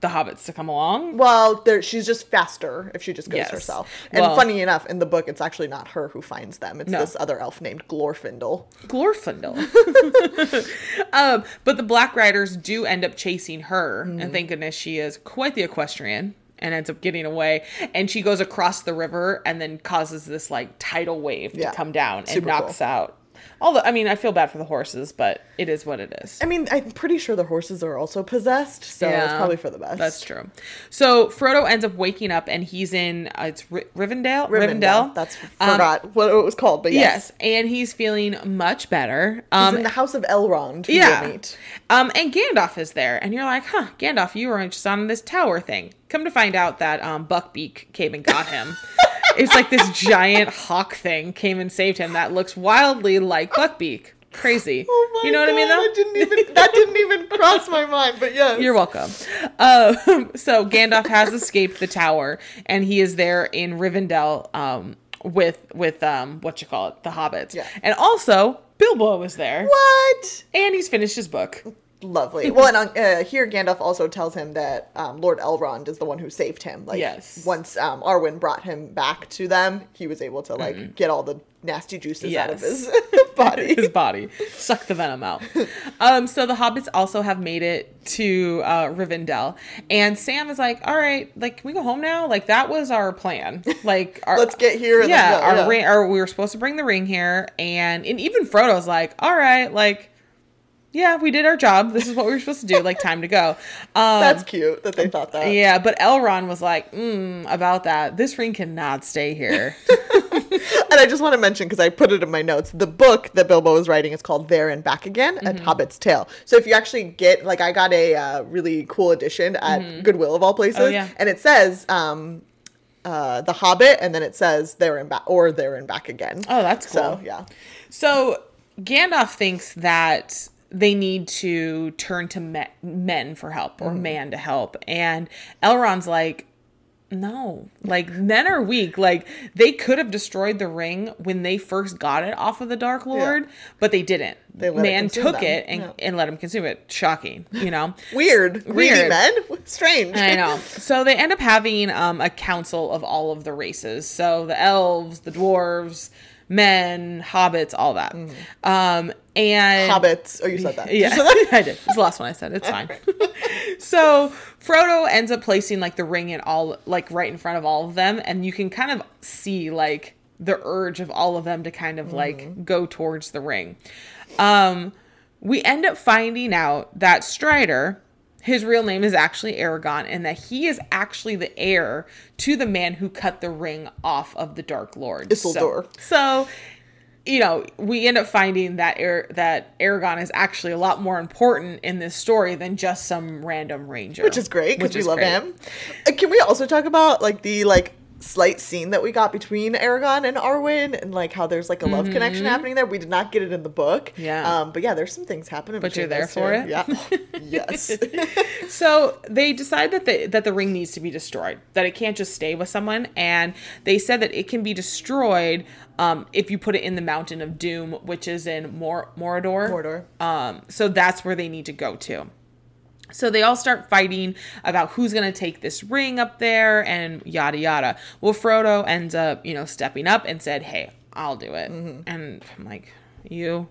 the hobbits to come along. Well, there, she's just faster if she just goes Yes. herself. And Well- funny enough, in the book, it's actually not her who finds them. It's No. this other elf named Glorfindel. Glorfindel. um, but the Black Riders do end up chasing her, and thank goodness she is quite the equestrian and ends up getting away. And she goes across the river and then causes this like tidal wave Yeah. to come down and Super knocks out. Although, I mean, I feel bad for the horses, but it is what it is. I mean, I'm pretty sure the horses are also possessed, so it's probably for the best. That's true. So Frodo ends up waking up and he's in uh, it's R- Rivendell. Rivendell. That's Um, forgot what it was called, but yes. Yes, and he's feeling much better. He's Um, in the house of Elrond. Yeah. meet. Um, and Gandalf is there, and you're like, huh, Gandalf, you were just on this tower thing. Come to find out that um, Buckbeak came and got him. it's like this giant hawk thing came and saved him that looks wildly like Buckbeak. Crazy. Oh my you know what I mean, though? That didn't even that didn't even cross my mind, but yes. You're welcome. Um, so Gandalf has escaped the tower, and he is there in Rivendell um, with with um, what you call it, the hobbits. Yeah. And also Bilbo is there, What? and he's finished his book. Lovely. Well, and uh, here Gandalf also tells him that um, Lord Elrond is the one who saved him. Like, Yes. once um, Arwen brought him back to them, he was able to like get all the nasty juices out of his body. his body, suck the venom out. Um, so the hobbits also have made it to uh, Rivendell, and Sam is like, "All right, like, can we go home now? Like, that was our plan. Like, our, Let's get here and yeah, then our yeah. ring. Our, we were supposed to bring the ring here, and and even Frodo's like, "All right, like." Yeah, we did our job. This is what we were supposed to do. Like, time to go. Um, That's cute that they thought that. yeah, but Elrond was like, mm, about that. This ring cannot stay here. And I just want to mention because I put it in my notes. The book that Bilbo was writing is called There and Back Again: A Mm-hmm. Hobbit's Tale. So if you actually get like, I got a uh, really cool edition at Goodwill of all places, Mm-hmm. Oh, yeah. and it says um, uh, The Hobbit, and then it says There and Back or There and Back Again. Oh, that's cool. So yeah, So Gandalf thinks that they need to turn to me- men for help or man to help, and Elrond's like, no, like men are weak. Like they could have destroyed the ring when they first got it off of the Dark Lord, but they didn't. They let it man consume took them. it and, Yeah. and let him consume it. Shocking, you know. weird, greedy Weird. men, strange. I know. So they end up having um, a council of all of the races. So the elves, the dwarves, men, hobbits, all that. Um, and Hobbits. Oh, you said that. yeah, I did. It's the last one I said. It's fine. so Frodo ends up placing like the ring in all, like right in front of all of them, and you can kind of see like the urge of all of them to kind of like go towards the ring. Um, we end up finding out that Strider, his real name is actually Aragorn, and that he is actually the heir to the man who cut the ring off of the Dark Lord. Isildur. So, so you know, we end up finding that Ar- that Aragorn is actually a lot more important in this story than just some random ranger, which is great because we love great. him. Uh, Can we also talk about like the like slight scene that we got between Aragorn and Arwen and like how there's like a love connection happening there. We did not get it in the book. Mm-hmm. Yeah. Um, but yeah, there's some things happening. But you're there for two. it? Yeah. yes. So they decide that the that the ring needs to be destroyed, that it can't just stay with someone, and they said that it can be destroyed um, if you put it in the Mountain of Doom, which is in Mor- Mordor. Mordor. Um, so that's where they need to go to. So they all start fighting about who's going to take this ring up there and yada yada. Well, Frodo ends up, you know, stepping up and said, "Hey, I'll do it." And I'm like, "You?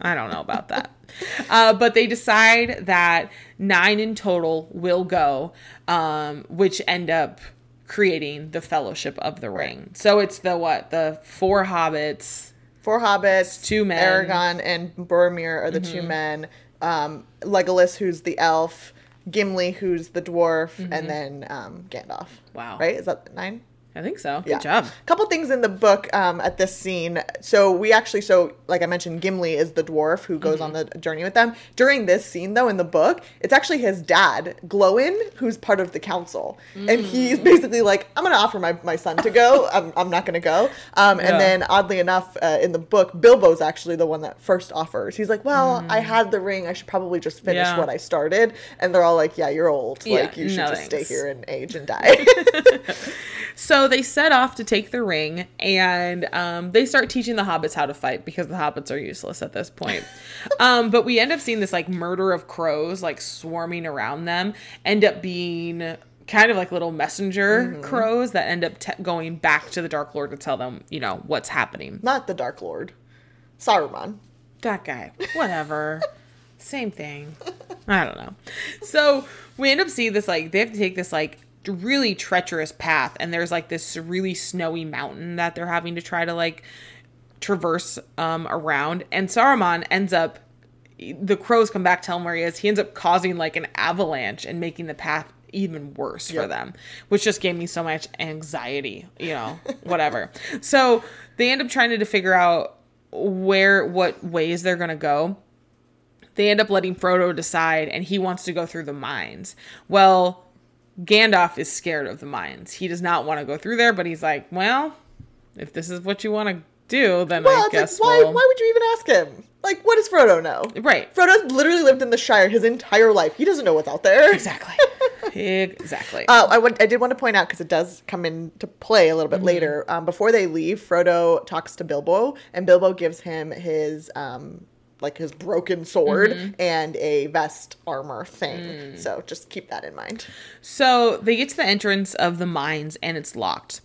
I don't know about that." uh, but they decide that nine in total will go, um, which end up creating the Fellowship of the Ring. So it's the what? The four hobbits. Four hobbits, Two men. Mm-hmm. Aragorn and Boromir are the two men. Um, Legolas, who's the elf, Gimli, who's the dwarf, and then um, Gandalf. Mm-hmm. Wow. Right? Is that nine? I think so. Yeah. Good job. A couple things in the book um, at this scene. So we actually, so like I mentioned, Gimli is the dwarf who goes on the journey with them. During this scene, though, in the book, it's actually his dad, Glóin, who's part of the council, and he's basically like, "I'm going to offer my, my son to go. I'm, I'm not going to go." Um, Yeah. And then, oddly enough, uh, in the book, Bilbo's actually the one that first offers. He's like, "Well, I had the ring. I should probably just finish Yeah. what I started." And they're all like, "Yeah, you're old. Yeah, like you should no just stay here and age and die." So they set off to take the ring, and um, they start teaching the hobbits how to fight because the hobbits are useless at this point. um, but we end up seeing this like murder of crows like swarming around them, end up being kind of like little messenger crows that end up te- going back to the Dark Lord to tell them, you know, what's happening. not the Dark Lord, Saruman. That guy, whatever. Same thing. I don't know. So we end up seeing this like they have to take this like really treacherous path, and there's like this really snowy mountain that they're having to try to like traverse um around, and Saruman ends up. The crows come back, tell him where he is. He ends up causing like an avalanche and making the path even worse for them, which just gave me so much anxiety, you know, whatever. so they end up trying to figure out where, what ways they're going to go. They end up letting Frodo decide, and he wants to go through the mines. Well, Gandalf is scared of the mines. He does not want to go through there, but he's like, well, if this is what you want to do, then Well, I it's guess like, why, we'll... why would you even ask him? Like, what does Frodo know? Right. Frodo's literally lived in the Shire his entire life. He doesn't know what's out there. Exactly. exactly. Uh, I, want, I did want to point out because it does come into play a little Mm-hmm. bit later. Um, before they leave, Frodo talks to Bilbo, and Bilbo gives him his um, like his broken sword Mm-hmm. and a vest armor thing. Mm. So just keep that in mind. So they get to the entrance of the mines and it's locked.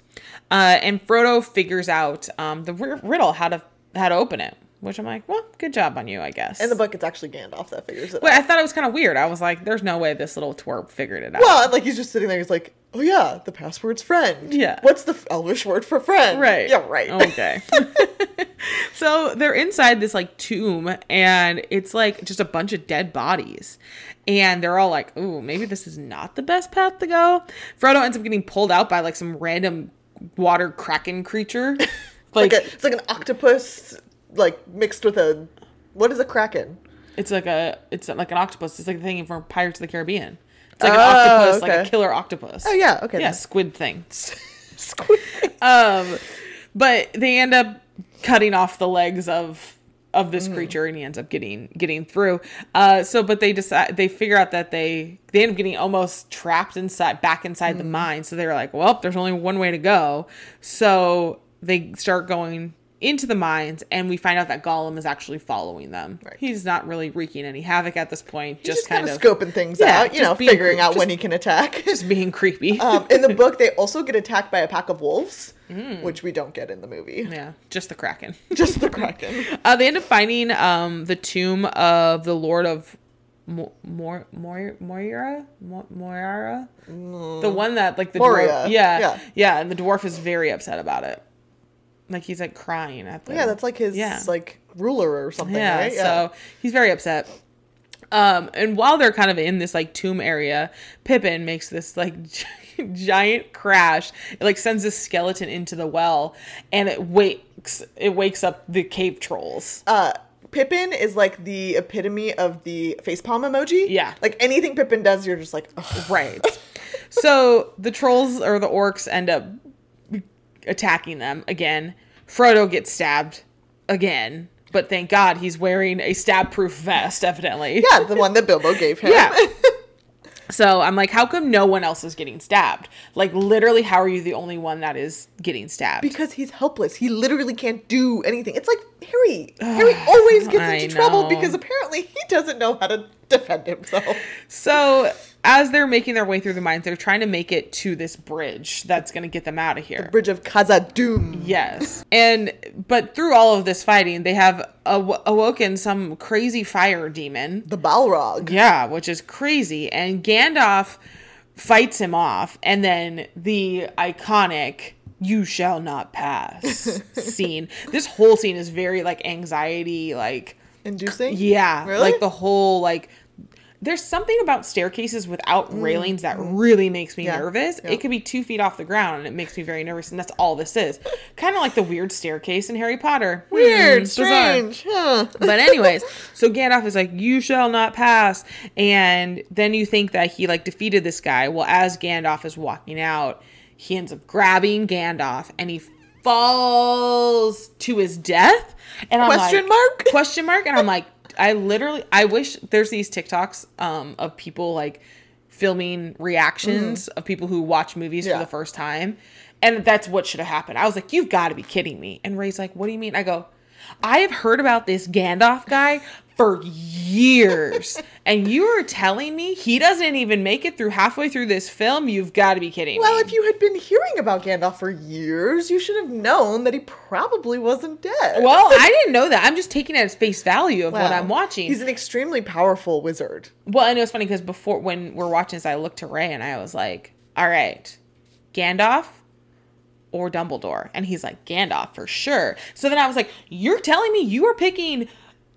Uh, and Frodo figures out um, the r- riddle how to how to open it, which I'm like, well, good job on you, I guess. In the book, it's actually Gandalf that figures it But out. I thought it was kind of weird. I was like, there's no way this little twerp figured it out. Well, like he's just sitting there. He's like, "Oh yeah, the password's friend. Yeah. What's the Elvish word for friend? Right. Yeah. Right. Okay. so they're inside this like tomb and it's like just a bunch of dead bodies. And they're all like, ooh, maybe this is not the best path to go. Frodo ends up getting pulled out by like some random water kraken creature. like Like, a, it's like an octopus, like mixed with a what is a kraken? it's like a it's like an octopus. It's like the thing from Pirates of the Caribbean. It's like an Oh, octopus, like a killer octopus. Oh yeah. Okay. Yeah, then. squid thing. Squid. um but they end up cutting off the legs of of Mm. this creature and he ends up getting getting through uh so but they decide they figure out that they they end up getting almost trapped inside back inside Mm. the mine so they're like well there's only one way to go so they start going into the mines and we find out that Gollum is actually following them. Right. He's not really wreaking any havoc at this point, just, just kind of scoping things Yeah, out, you know, being figuring out when he can attack. just being creepy. um, in the book, they also get attacked by a pack of wolves, which we don't get in the movie. Mm. yeah, just the Kraken. Just the kraken. Uh, they end up finding um, the tomb of the Lord of Mo- Mor Moira Mo- Moira, the one that like the Moria, dwarf, yeah, yeah. yeah, and the dwarf is very upset about it. Like he's like crying at the Yeah, that's like his Yeah. like ruler or something, yeah, right? so he's very upset. Um, and while they're kind of in this like tomb area, Pippin makes this like giant crash. It like sends this skeleton into the well, and it wakes it wakes up the cave trolls. uh Pippin is like the epitome of the facepalm emoji. Yeah. Like anything Pippin does, you're just like, Ugh. Right. so the trolls or the orcs end up attacking them again. Frodo gets stabbed again, but thank God he's wearing a stab proof vest, evidently. Yeah, the one that Bilbo gave him. Yeah. So I'm like, how come no one else is getting stabbed? Like, literally, how are you the only one that is getting stabbed? because he's helpless. He literally can't do anything. It's like Harry. Harry always gets into trouble because apparently he doesn't know how to defend himself. So as they're making their way through the mines, they're trying to make it to this bridge that's going to get them out of here. Bridge of Khazad-dûm. Yes. And but through all of this fighting, they have aw- awoken some crazy fire demon. The Balrog. Yeah, which is crazy. And Gandalf fights him off, and then the iconic "You shall not pass" scene. This whole scene is very like anxiety, like Inducing? yeah, Really? like the whole like. There's something about staircases without railings that really makes me Mm, Yeah, nervous. yeah. It could be two feet off the ground and it makes me very nervous, and that's all this is. kind of like the weird staircase in Harry Potter. Weird, Hmm, bizarre. strange. Huh. But anyways, so Gandalf is like, "You shall not pass," and then you think that he like defeated this guy. Well, as Gandalf is walking out, he ends up grabbing Gandalf and he falls to his death. And I'm Question like, mark? Question mark? And I'm like, I literally, I wish there's these TikToks um, of people like filming reactions of people who watch movies. Yeah. for the first time. And that's what should have happened. I was like, you've got to be kidding me. And Ray's like, what do you mean? I go, I have heard about this Gandalf guy for years. and you are telling me he doesn't even make it through halfway through this film? You've got to be kidding Well, me. if you had been hearing about Gandalf for years, you should have known that he probably wasn't dead. well, I didn't know that. I'm just taking it as face value of what I'm watching. He's an extremely powerful wizard. Well, and it was funny because before when we're watching this, I looked to Ray and I was like, "All right, Gandalf or Dumbledore," and he's like, "Gandalf for sure." So then I was like, "You're telling me you are picking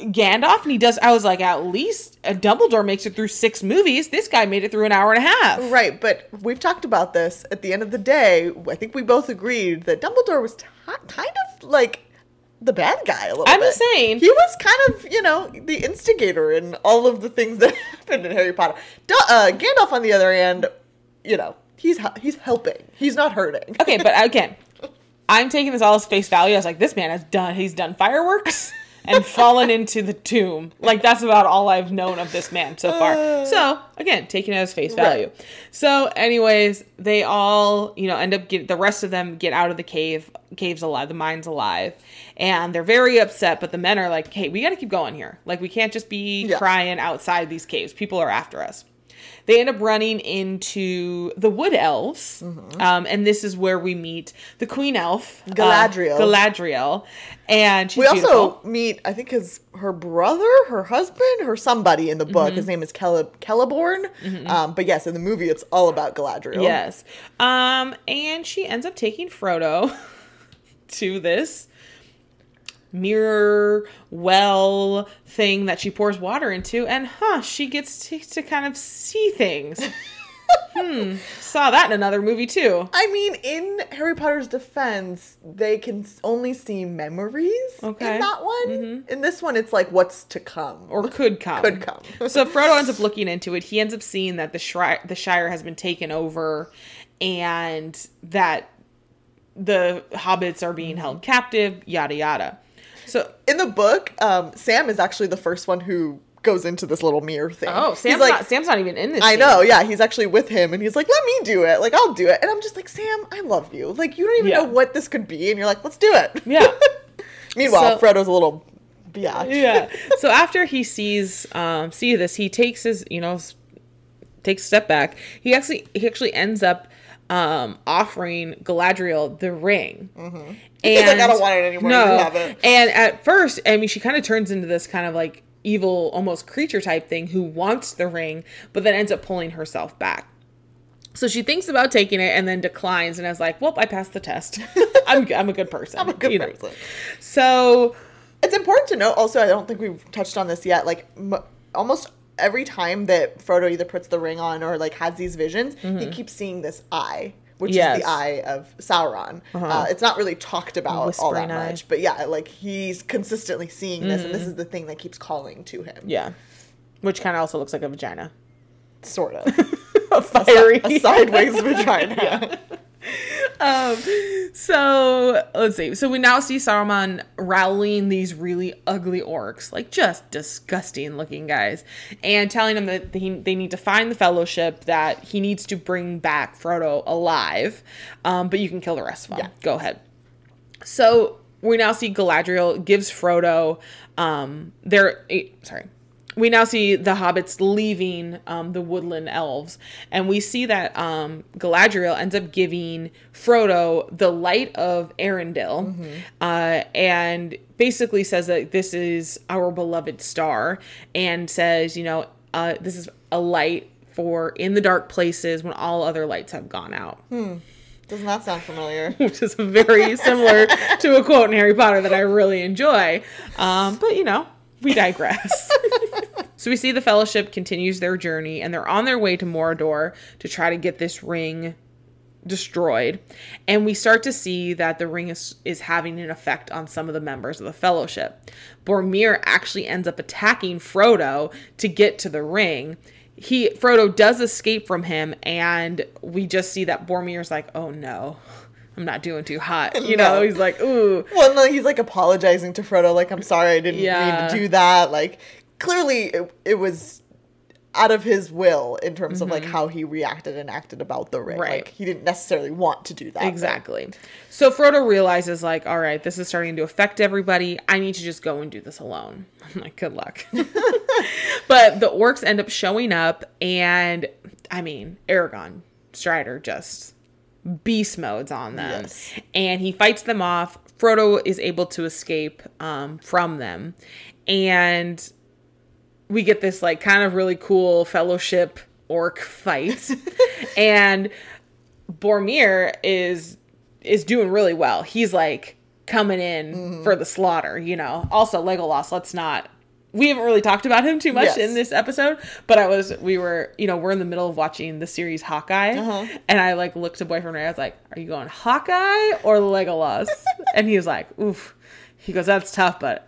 Gandalf?" And he does. I was like, "At least a Dumbledore makes it through six movies. This guy made it through an hour and a half." Right, but we've talked about this. At the end of the day, I think we both agreed that Dumbledore was t- kind of like the bad guy a little bit. I'm bit. just saying. He was kind of, you know, the instigator in all of the things that happened in Harry Potter. Du- uh, Gandalf, on the other hand, you know, he's he's helping. He's not hurting. Okay, but again, I'm taking this all as face value. I was like, this man has done. He's done fireworks. And fallen into the tomb. Like that's about all I've known of this man so far. Uh. So again, taking it as face value. Right. So, anyways, they all, you know, end up get the rest of them get out of the cave. Cave's alive, the mine's alive, and they're very upset. But the men are like, "Hey, we got to keep going here. Like, we can't just be Yeah. crying outside these caves. People are after us." They end up running into the wood elves, um, and this is where we meet the queen elf, uh, Galadriel. Galadriel, and she's We also beautiful. meet, I think, his her brother, her husband, her somebody in the book. Mm-hmm. His name is Cele- Celeborn. Um, but yes, in the movie, it's all about Galadriel. Yes. Um, and she ends up taking Frodo to this mirror well thing that she pours water into, and huh, she gets to, to kind of see things. hmm. Saw that in another movie too. I mean, in Harry Potter's defense, they can only see memories Okay. in that one. In this one, it's like what's to come. Or could come. Could come. so Frodo ends up looking into it. He ends up seeing that the Shri- the Shire has been taken over, and that the hobbits are being held captive. Yada yada. So in the book, um, Sam is actually the first one who goes into this little mirror thing. oh, He's Sam's like, not Sam's not even in this. I scene. know, yeah. He's actually with him, and he's like, "Let me do it. Like, I'll do it." And I'm just like, "Sam, I love you. Like, you don't even Yeah. know what this could be, and you're like, let's do it." Yeah. Meanwhile, So- Frodo's a little biatch. yeah. So after he sees um see this, he takes his you know takes a step back. He actually he actually ends up um offering Galadriel the ring. Mm-hmm. He's like, "I don't want it anymore. You No. have it." And at first, I mean, she kind of turns into this kind of like evil, almost creature type thing who wants the ring, but then ends up pulling herself back. So she thinks about taking it and then declines and is like, "Well, I passed the test. I'm I'm a good person. I'm a good you know. person. So It's important to note also, I don't think we've touched on this yet. Like, m- almost every time that Frodo either puts the ring on or like has these visions, he mm-hmm. keeps seeing this eye, which Yes. is the eye of Sauron. Uh-huh. uh it's not really talked about all that eye. much, but yeah, like he's consistently seeing this, and this is mm-hmm. the thing that keeps calling to him. Yeah. Which kind of also looks like a vagina. Sort of. A fiery. a sideways vagina. um, so let's see. So we now see Saruman rallying these really ugly orcs, like just disgusting looking guys, and telling them that he, they need to find the Fellowship, that he needs to bring back Frodo alive, um, but you can kill the rest of them. Yeah. Go ahead. So we now see Galadriel gives Frodo um, their eh, sorry we now see the hobbits leaving um, the woodland elves and we see that um, galadriel ends up giving frodo the light of Eärendil uh, and basically says that this is our beloved star and says you know uh, this is a light for in the dark places when all other lights have gone out Does not that sound familiar. which is very similar to a quote in Harry Potter that I really enjoy. Um, but you know, we digress. so we see the Fellowship continues their journey, and they're on their way to Mordor to try to get this ring destroyed. And we start to see that the ring is, is having an effect on some of the members of the Fellowship. Boromir actually ends up attacking Frodo to get to the ring. He Frodo does escape from him, and we just see that Boromir's like, "Oh no, I'm not doing too hot." You know, he's like, "Ooh, Well, no, he's like apologizing to Frodo, like, I'm sorry, I didn't Yeah. mean to do that. Like, clearly it, it was out of his will in terms of like how he reacted and acted about the ring. Mm-hmm. Right. Like, he didn't necessarily want to do that. Exactly. So Frodo realizes, like, all right, this is starting to affect everybody. I need to just go and do this alone. I'm like, good luck. but the orcs end up showing up, and I mean, Aragorn Strider just beast modes on them, Yes. and he fights them off. Frodo is able to escape um, from them, and we get this like kind of really cool fellowship orc fight and boromir is is doing really well he's like coming in Mm-hmm. for the slaughter you know also legolas let's not we haven't really talked about him too much Yes. in this episode but i was we were you know we're in the middle of watching the series hawkeye Uh-huh. and i like looked at boyfriend ray i was like are you going hawkeye or legolas and he was like oof he goes that's tough but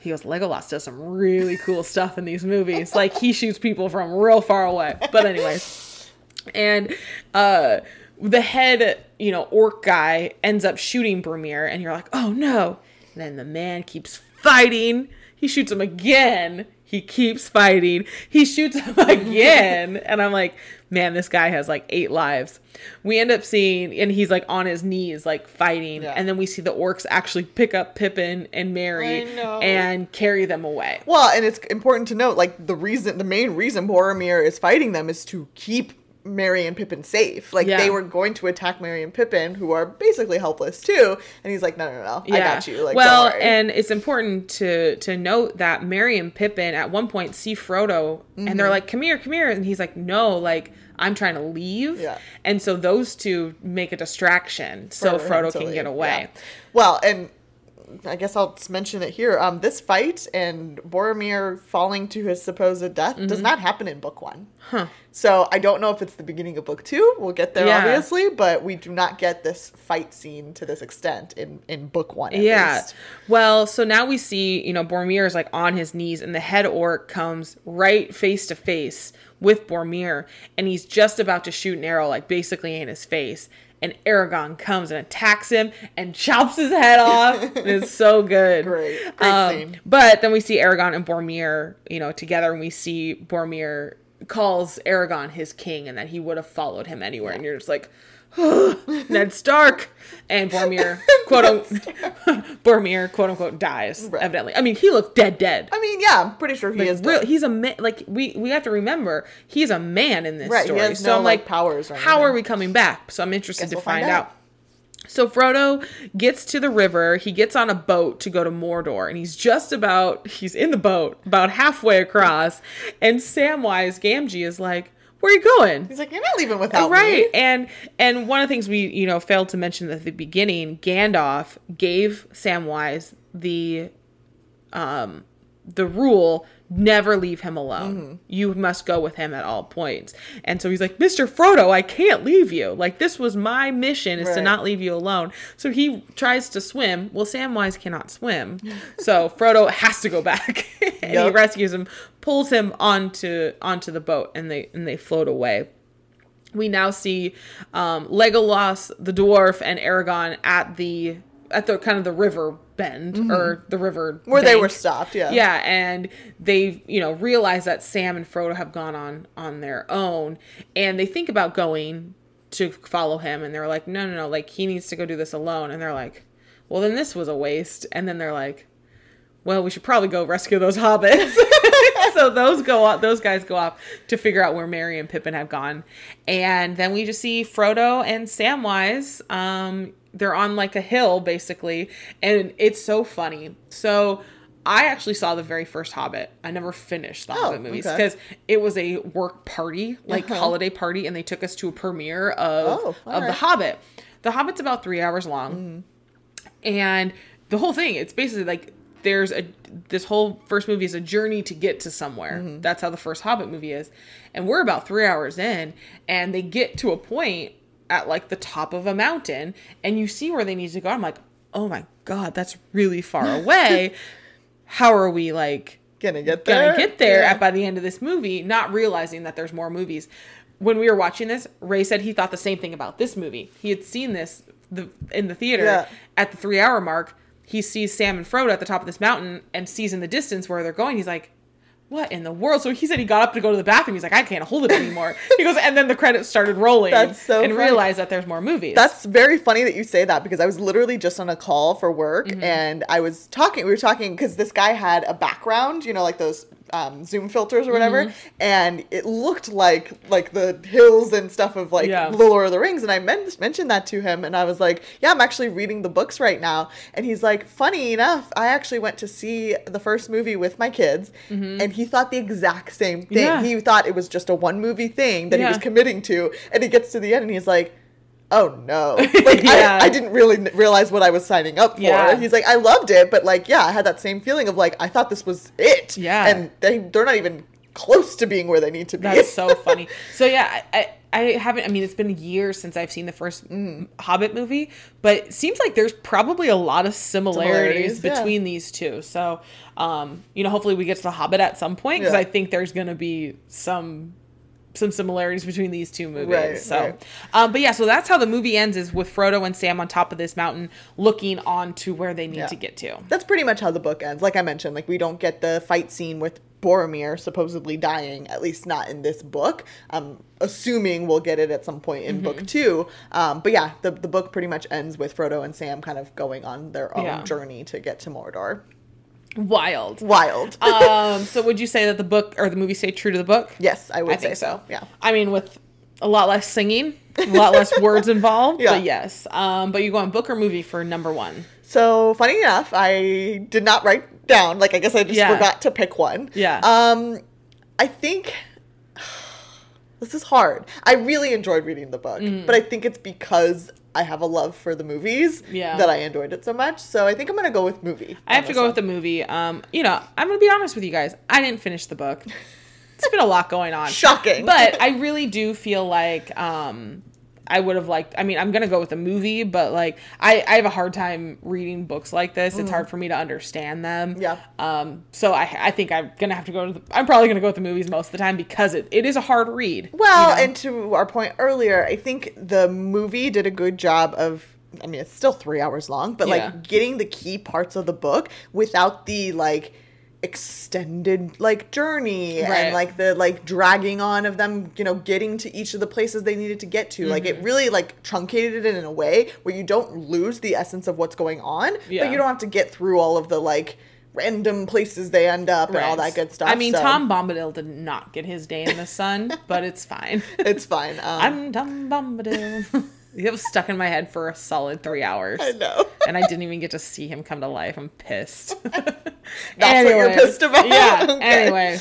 he goes, Legolas does some really cool stuff in these movies. Like he shoots people from real far away. But anyways, and uh the head, you know, orc guy ends up shooting Boromir, and you're like, oh no. And then the man keeps fighting. He shoots him again. He keeps fighting. He shoots him again. and I'm like, man, this guy has like eight lives. We end up seeing, and he's like on his knees, like fighting. Yeah. And then we see the orcs actually pick up Pippin and Merry and carry them away. Well, and it's important to note, like the reason, the main reason Boromir is fighting them is to keep Merry and Pippin safe. Like Yeah. they were going to attack Merry and Pippin, who are basically helpless too. And he's like, no, no, no, I got you. Like, well, and it's important to to note that Merry and Pippin at one point see Frodo and Mm-hmm. they're like, "Come here, come here," and he's like, "No, like I'm trying to leave." Yeah. And so those two make a distraction so him Frodo can leave, get away. yeah. Well, and I guess I'll mention it here. Um, this fight and Boromir falling to his supposed death does Mm-hmm. not happen in book one. Huh. So I don't know if it's the beginning of book two. We'll get there, Yeah. obviously, but we do not get this fight scene to this extent in in book one. At Yeah. least. Well, so now we see, you know, Boromir is like on his knees and the head orc comes right face to face with Boromir and he's just about to shoot an arrow like basically in his face. And Aragorn comes and attacks him and chops his head off. It's so good. Great. Great Um, scene. But then we see Aragorn and Boromir, you know, together, and we see Boromir calls Aragorn his king, and that he would have followed him anywhere. And you're just like, Ned Stark, and Boromir, quote unquote, Boromir, quote unquote, dies. Right. Evidently, I mean, he looks dead, dead. I mean, yeah, I'm pretty sure he is. Real, dead. he's a man. Like we we have to remember, he's a man in this Right, story. so no, I'm like, like, powers or how are we coming back? So I'm interested Guess to we'll find, find out. out. So Frodo gets to the river. He gets on a boat to go to Mordor, and he's just about he's in the boat about halfway across, and Samwise Gamgee is like, "Where are you going?" He's like, you're not leaving without right me. and and one of the things we you know failed to mention at the beginning gandalf gave samwise the um the rule never leave him alone. Mm-hmm. you must go with him at all points. And so he's like mr frodo i can't leave you. Like this was my mission is to not leave you alone. So he tries to swim. Well samwise cannot swim. So frodo has to go back. And he rescues him pulls him onto onto the boat and they and they float away. We now see um, Legolas, the dwarf, and Aragorn at the at the kind of the river bend or the river Mm-hmm. Where they were stopped, yeah. Yeah, and they you know realize that Sam and Frodo have gone on on their own, and they think about going to follow him, and they're like, no, no, no, like he needs to go do this alone, and they're like, well, then this was a waste, and then they're like, well, we should probably go rescue those hobbits. so those go off, those guys go off to figure out where Merry and Pippin have gone, and then we just see Frodo and Samwise. Um, they're on like a hill basically, and it's so funny. So. I actually saw the very first Hobbit. I never finished the Hobbit movies okay. because it was a work party, like Uh-huh. holiday party, and they took us to a premiere of Oh, of all the. Hobbit. The Hobbit's about three hours long and the whole thing it's basically like there's a this whole first movie is a journey to get to somewhere Mm-hmm. that's how the first hobbit movie is and we're about three hours in and they get to a point at like the top of a mountain and you see where they need to go i'm like oh my god that's really far away how are we like Gonna get there. gonna get there Yeah. at by the end of this movie, not realizing that there's more movies. When we were watching this, Ray said he thought the same thing about this movie. He had seen this the in the theater Yeah. at the three hour mark. He sees Sam and Frodo at the top of this mountain and sees in the distance where they're going. He's like, "What in the world?" So he said he got up to go to the bathroom. He's like, "I can't hold it anymore." he goes, and then the credits started rolling. That's so and funny. realized that there's more movies. That's very funny that you say that because I was literally just on a call for work Mm-hmm. and I was talking. We were talking because this guy had a background, you know, like those um, Zoom filters or whatever, Mm-hmm. and it looked like like the hills and stuff of like Yeah. the Lord of the Rings. And I men- mentioned that to him, and I was like, "Yeah, I'm actually reading the books right now." And he's like, "Funny enough, I actually went to see the first movie with my kids, and he thought the exact same thing. Mm-hmm. Yeah. He thought it was just a one movie thing that he was committing to, and he gets to the end and he's like." Oh no like Yeah. I, I didn't really realize what i was signing up for Yeah. he's like i loved it but like yeah i had that same feeling of like i thought this was it Yeah. and they they're not even close to being where they need to be That's so funny. So yeah, I, I I haven't. I mean, it's been years since I've seen the first Mm. Hobbit movie, but it seems like there's probably a lot of similarities, Similarities, yeah. between these two. So, um, you know, hopefully we get to the Hobbit at some point because Yeah. I think there's going to be some some similarities between these two movies. Right, so, right. um, but yeah, so that's how the movie ends is with Frodo and Sam on top of this mountain, looking on to where they need Yeah. to get to. that's pretty much how the book ends like i mentioned like we don't get the fight scene with boromir supposedly dying at least not in this book i'm assuming we'll get it at some point in Mm-hmm. book two um, but yeah the, the book pretty much ends with frodo and sam kind of going on their own Yeah. journey to get to mordor Wild. wild um, so would you say that the book or the movie stay true to the book? yes i would I say so. yeah I mean, with a lot less singing, a lot less words involved. Yeah. But yes. Um, but you go on book or movie for number one. So funny enough, I did not write down. Like I guess I just Yeah. forgot to pick one. Yeah. Um, I think this is hard. I really enjoyed reading the book, but I think it's because I have a love for the movies Yeah. that I enjoyed it so much. So I think I'm gonna go with movie. I have to go with the movie. Um, you know, I'm gonna be honest with you guys. I didn't finish the book. It's been a lot going on. Shocking. But I really do feel like um I would have liked I mean, I'm gonna go with the movie, but like I, I have a hard time reading books like this. It's hard for me to understand them. Yeah. Um so I I think I'm gonna have to go to the I'm probably gonna go with the movies most of the time because it, it is a hard read. Well, you know? and to our point earlier, I think the movie did a good job of. I mean, it's still three hours long, but Yeah. like getting the key parts of the book without the like extended like journey Right. and like the like dragging on of them you know getting to each of the places they needed to get to like Mm-hmm. it really like truncated it in a way where you don't lose the essence of what's going on Yeah. but you don't have to get through all of the like random places they end up and all that good stuff I mean, so Tom Bombadil did not get his day in the sun, but it's fine. it's fine um, I'm Tom Bombadil. it was stuck in my head for a solid three hours. I know and I didn't even get to see him come to life. I'm pissed. That's what you're pissed about? Yeah. Okay. Anyway,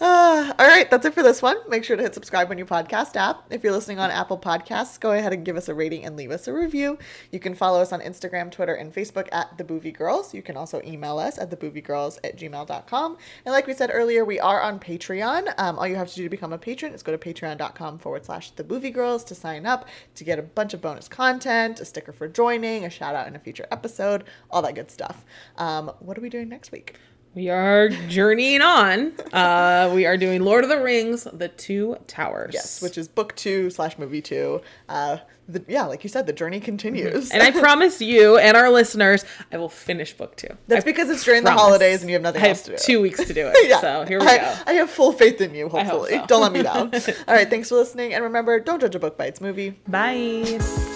Uh, all right, that's it for this one. Make sure to hit subscribe on your podcast app. If you're listening on Apple Podcasts, go ahead and give us a rating and leave us a review. You can follow us on Instagram, Twitter, and Facebook at The Boovie Girls. You can also email us at thebooviegirls at gmail.com. And like we said earlier, we are on Patreon. Um, all you have to do to become a patron is go to patreon.com forward slash The Boovie Girls to sign up to get a bunch of bonus content, a sticker for joining, a shout out in a future episode, all that good stuff. Um, what are we doing next week? We are journeying on. Uh, we are doing Lord of the Rings: The Two Towers. Yes, which is book two slash movie two. Uh, the, yeah, like you said, the journey continues. and I promise you and our listeners, I will finish book two. That's I because it's during the holidays and you have nothing I else have to do. two weeks to do it. yeah. So here we I, go. I have full faith in you, hope hopefully. so. Don't let me down. All right, thanks for listening. And remember, don't judge a book by its movie. Bye.